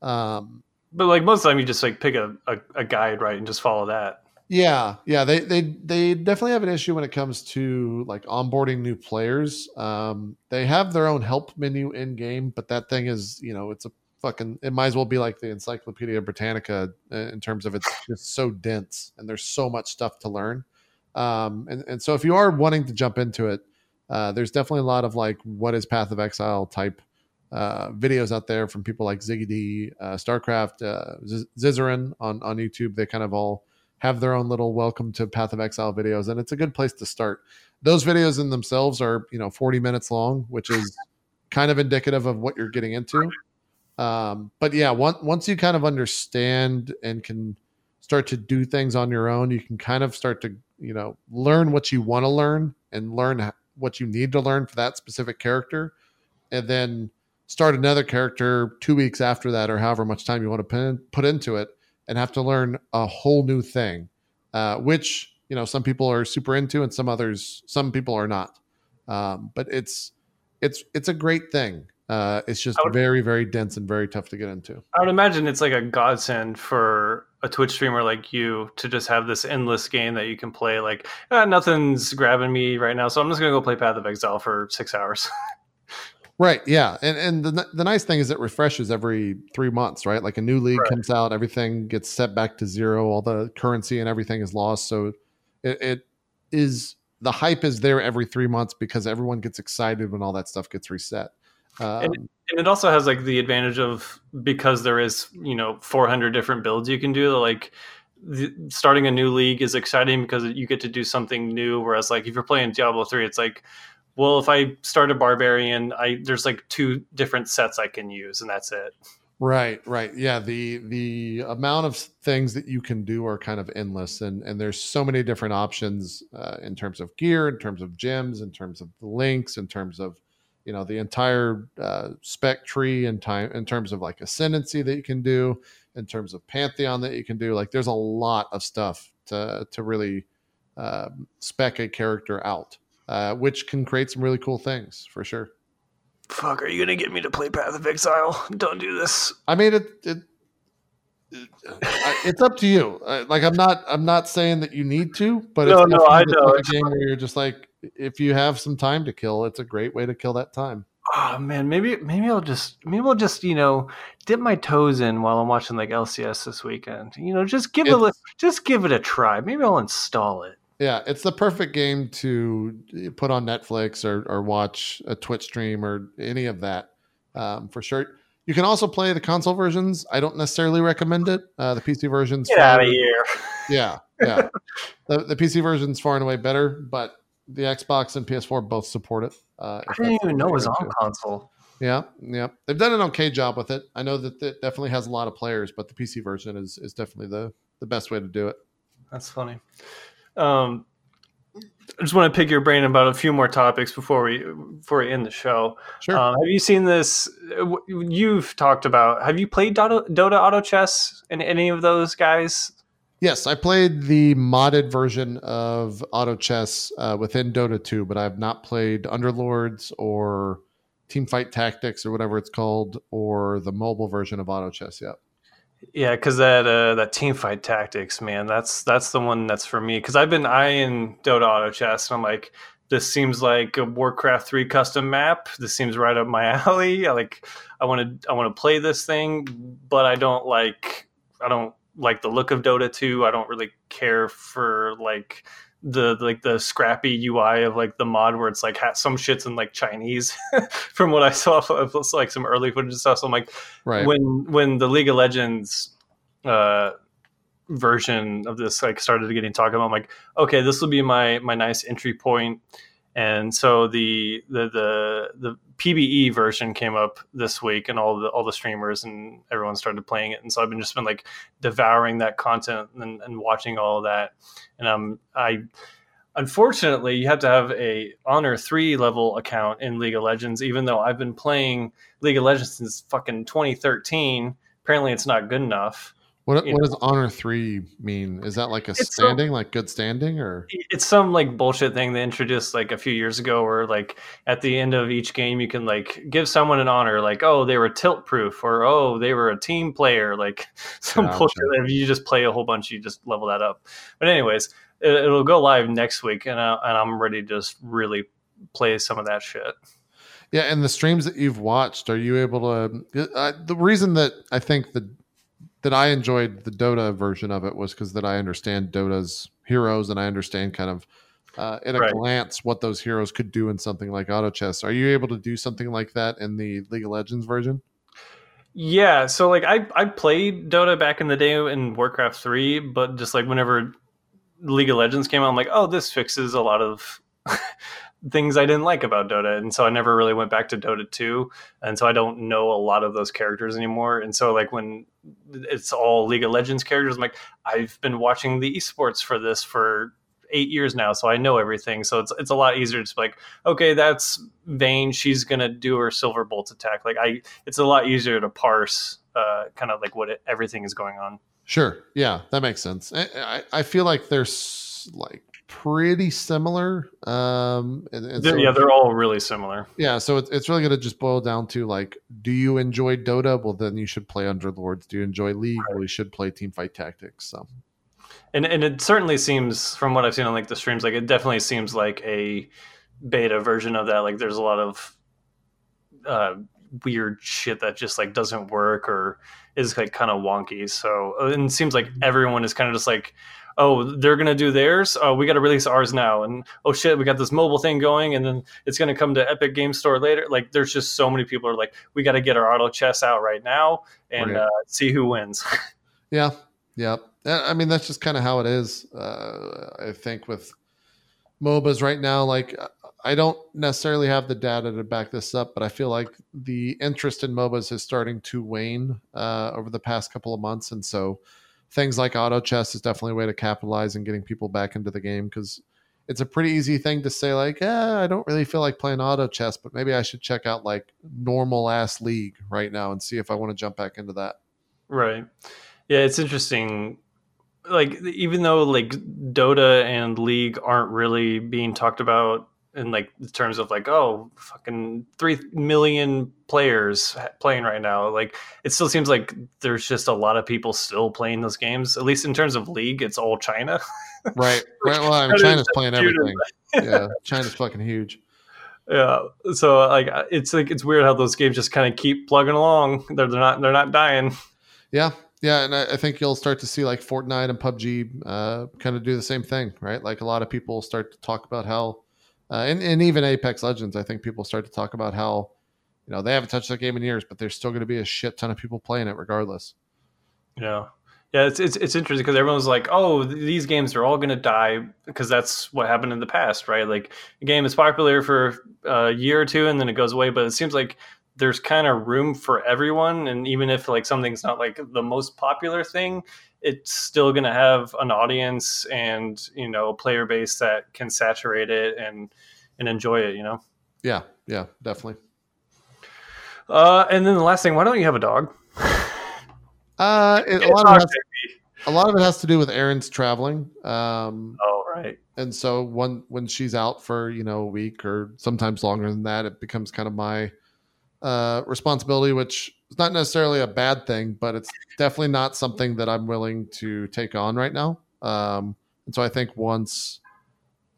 Um, But like most of the time, you just like pick a, a, a guide, right, and just follow that. Yeah, yeah, they they they definitely have an issue when it comes to like onboarding new players. Um, they have their own help menu in game, but that thing is, you know, it's a fucking. It might as well be like the Encyclopedia Britannica uh, in terms of it's just so dense and there's so much stuff to learn. Um, and and so if you are wanting to jump into it, uh, there's definitely a lot of like what is Path of Exile type uh, videos out there from people like Ziggy D, uh, Starcraft, uh, on on YouTube. They kind of all have their own little welcome to Path of Exile videos, and it's a good place to start. Those videos in themselves are you know 40 minutes long, which is kind of indicative of what you're getting into. Um, but yeah, once once you kind of understand and can start to do things on your own, you can kind of start to you know learn what you want to learn and learn what you need to learn for that specific character, and then start another character two weeks after that or however much time you want to put, put into it and have to learn a whole new thing uh, which you know some people are super into and some others some people are not. Um, but it's it's it's a great thing uh, it's just would- very very dense and very tough to get into I would imagine it's like a godsend for a Twitch streamer like you to just have this endless game that you can play. Like, ah, nothing's grabbing me right now, so I'm just gonna go play Path of Exile for six hours. right yeah and and the, the nice thing is it refreshes every three months right like a new league Right. comes out everything gets set back to zero all the currency and everything is lost so it, it is the hype is there every three months because everyone gets excited when all that stuff gets reset um, And and it also has like the advantage of because there is you know 400 different builds you can do. Like the, starting a new league is exciting because you get to do something new. Whereas like if you're playing Diablo three, it's like, well, if I start a barbarian, I there's like two different sets I can use, and that's it. Right, right. Yeah, the the amount of things that you can do are kind of endless and and there's so many different options uh, in terms of gear, in terms of gems, in terms of the links, in terms of you know the entire uh, spec tree in time in terms of like ascendancy that you can do, in terms of pantheon that you can do. Like there's a lot of stuff to to really um spec a character out, uh, which can create some really cool things for sure. Fuck, are you gonna get me to play Path of Exile? Don't do this. I mean, it, it it's up to you. Like I'm not I'm not saying that you need to, but No, it's no, I know. type of game where you're just like if you have some time to kill, it's a great way to kill that time. Oh man, maybe maybe I'll just maybe I'll just you know dip my toes in while I'm watching like LCS this weekend. You know, just give it a, just give it a try. Maybe I'll install it. Yeah, it's the perfect game to put on Netflix or, or watch a Twitch stream or any of that um, for sure. You can also play the console versions. I don't necessarily recommend it. Uh, the PC versions, Get out of here. yeah, yeah. the, the PC version's far and away better, but the Xbox and PS4 both support it. Uh, I didn't even know it was on into. console. Yeah, yeah. They've done an okay job with it. I know that it definitely has a lot of players, but the PC version is is definitely the the best way to do it. That's funny. Um, I just want to pick your brain about a few more topics before we before we end the show. Sure. Um, have you seen this? You've talked about. Have you played Dota, Dota Auto Chess and any of those guys? Yes, I played the modded version of Auto Chess uh, within Dota 2, but I have not played Underlords or Teamfight Tactics or whatever it's called, or the mobile version of Auto Chess yet. Yeah, because that uh, that team fight tactics, man, that's that's the one that's for me. Because I've been eyeing Dota Auto Chess, and I'm like, this seems like a Warcraft three custom map. This seems right up my alley. I like, I want to I want to play this thing, but I don't like I don't like the look of Dota two. I don't really care for like the like the scrappy UI of like the mod where it's like ha- some shits in like Chinese from what I saw of like some early footage and stuff. So I'm like Right. when when the League of Legends uh, version of this like started getting talked about, I'm like, okay, this will be my my nice entry point. And so the the the the PBE version came up this week, and all the all the streamers and everyone started playing it. And so I've been just been like devouring that content and, and watching all of that. And um, I unfortunately you have to have a honor 3 level account in league of legends even though i've been playing league of legends since fucking 2013 apparently it's not good enough What, what does Honor 3 mean? Is that like a It's standing, like good standing, or? it's some like bullshit thing they introduced like a few years ago where like at the end of each game you can like give someone an honor like oh they were tilt proof or oh they were a team player like some Gotcha. bullshit if you just play a whole bunch you just level that up but anyways it, it'll go live next week and, I, and i'm ready to just really play some of that shit Yeah, and the streams that you've watched, are you able to? Uh, the reason that I think that that I enjoyed the Dota version of it was because that I understand Dota's heroes and I understand kind of uh, at a Right. glance what those heroes could do in something like Auto Chess. Are you able to do something like that in the League of Legends version? Yeah, so like I I played Dota back in the day in Warcraft 3, but just like whenever League of Legends came out, I'm like, oh, this fixes a lot of things I didn't like about Dota. And so I never really went back to Dota 2. And so I don't know a lot of those characters anymore. And so like when it's all League of Legends characters, I'm like, I've been watching the esports for this for eight years now, so I know everything. So it's it's a lot easier to be like, okay, that's Vayne. She's gonna do her silver bolt attack. Like I, it's a lot easier to parse, uh, kind of like what it, everything is going on. Sure. Yeah, that makes sense. I, I, I feel like they're like pretty similar. Um, and, and They're- so- yeah, they're all really similar. Yeah, so it's, it's really going to just boil down to like, do you enjoy Dota? Well, then you should play Underlords. Do you enjoy League? Well, you should play Teamfight Tactics. So and and it certainly seems from what I've seen on like the streams, like it definitely seems like a beta version of that. Like there's a lot of uh, weird shit that just like doesn't work or is like kind of wonky. So uh, and it seems like everyone is kind of just like. Oh, they're gonna do theirs. Oh, we got to release ours now, and oh shit, we got this mobile thing going, and then it's gonna come to Epic Game Store later. Like, there's just so many people are like, we got to get our auto chess out right now and Right. uh, see who wins. yeah, yeah. I mean, that's just kind of how it is. Uh, I think with MOBAs right now, like I don't necessarily have the data to back this up, but I feel like the interest in MOBAs is starting to wane uh, over the past couple of months, and so things like auto chess is definitely a way to capitalize and getting people back into the game because it's a pretty easy thing to say like, eh, I don't really feel like playing auto chess, but maybe I should check out like normal ass league right now and see if I want to jump back into that. Right. Yeah, it's interesting. Like even though like Dota and League aren't really being talked about in like terms of like oh fucking three million players playing right now. Like it still seems like there's just a lot of people still playing those games. At least in terms of league, it's all China. right. Right. Well, I mean, China's playing everything. yeah, China's fucking huge. Yeah. So like it's like it's weird how those games just kind of keep plugging along. They're, they're not they're not dying. Yeah, yeah, and I, I, think you'll start to see like Fortnite and PUBG uh, kind of do the same thing, right? Like a lot of people start to talk about how, uh, and, and even Apex Legends, I think people start to talk about how, you know, they haven't touched that game in years, but there's still going to be a shit ton of people playing it regardless. Yeah. Yeah, it's it's, it's interesting because everyone's like, "Oh, these games are all going to die," because that's what happened in the past, right? Like, a game is popular for a year or two, and then it goes away. But it seems like there's kind of room for everyone and even if like something's not like the most popular thing it's still going to have an audience and you know a player base that can saturate it and and enjoy it you know? Yeah yeah definitely. Uh and then the last thing why don't you have a dog? Uh it, a, lot of has, a lot of it has to do with erin's traveling um oh right. and so when when she's out for you know a week or sometimes longer than that it becomes kind of my uh, responsibility, which is not necessarily a bad thing, but it's definitely not something that I'm willing to take on right now. Um, and so I think once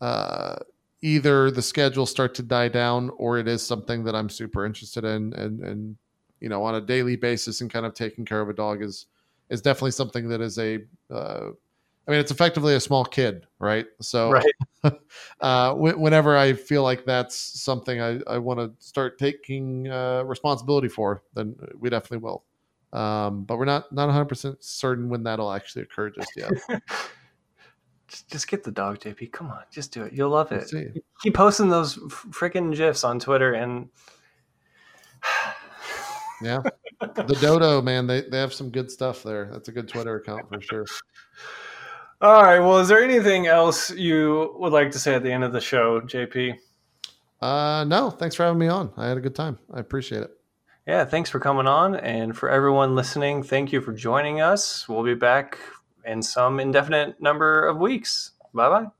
uh, either the schedule start to die down or it is something that I'm super interested in and, and, you know, on a daily basis and kind of taking care of a dog is, is definitely something that is a, uh, I mean, it's effectively a small kid, right? So, right. uh, whenever I feel like that's something I, I want to start taking uh, responsibility for, then we definitely will. Um, but we're not not 100 percent certain when that'll actually occur just yet. just, just get the dog, JP. Come on, just do it. You'll love it. Keep posting those freaking gifs on Twitter and. yeah, the Dodo man, they they have some good stuff there. That's a good Twitter account for sure. All right. Well, is there anything else you would like to say at the end of the show, JP? Uh, no. Thanks for having me on. I had a good time. I appreciate it. Yeah, thanks for coming on. And for everyone listening, thank you for joining us. We'll be back in some indefinite number of weeks. Bye bye.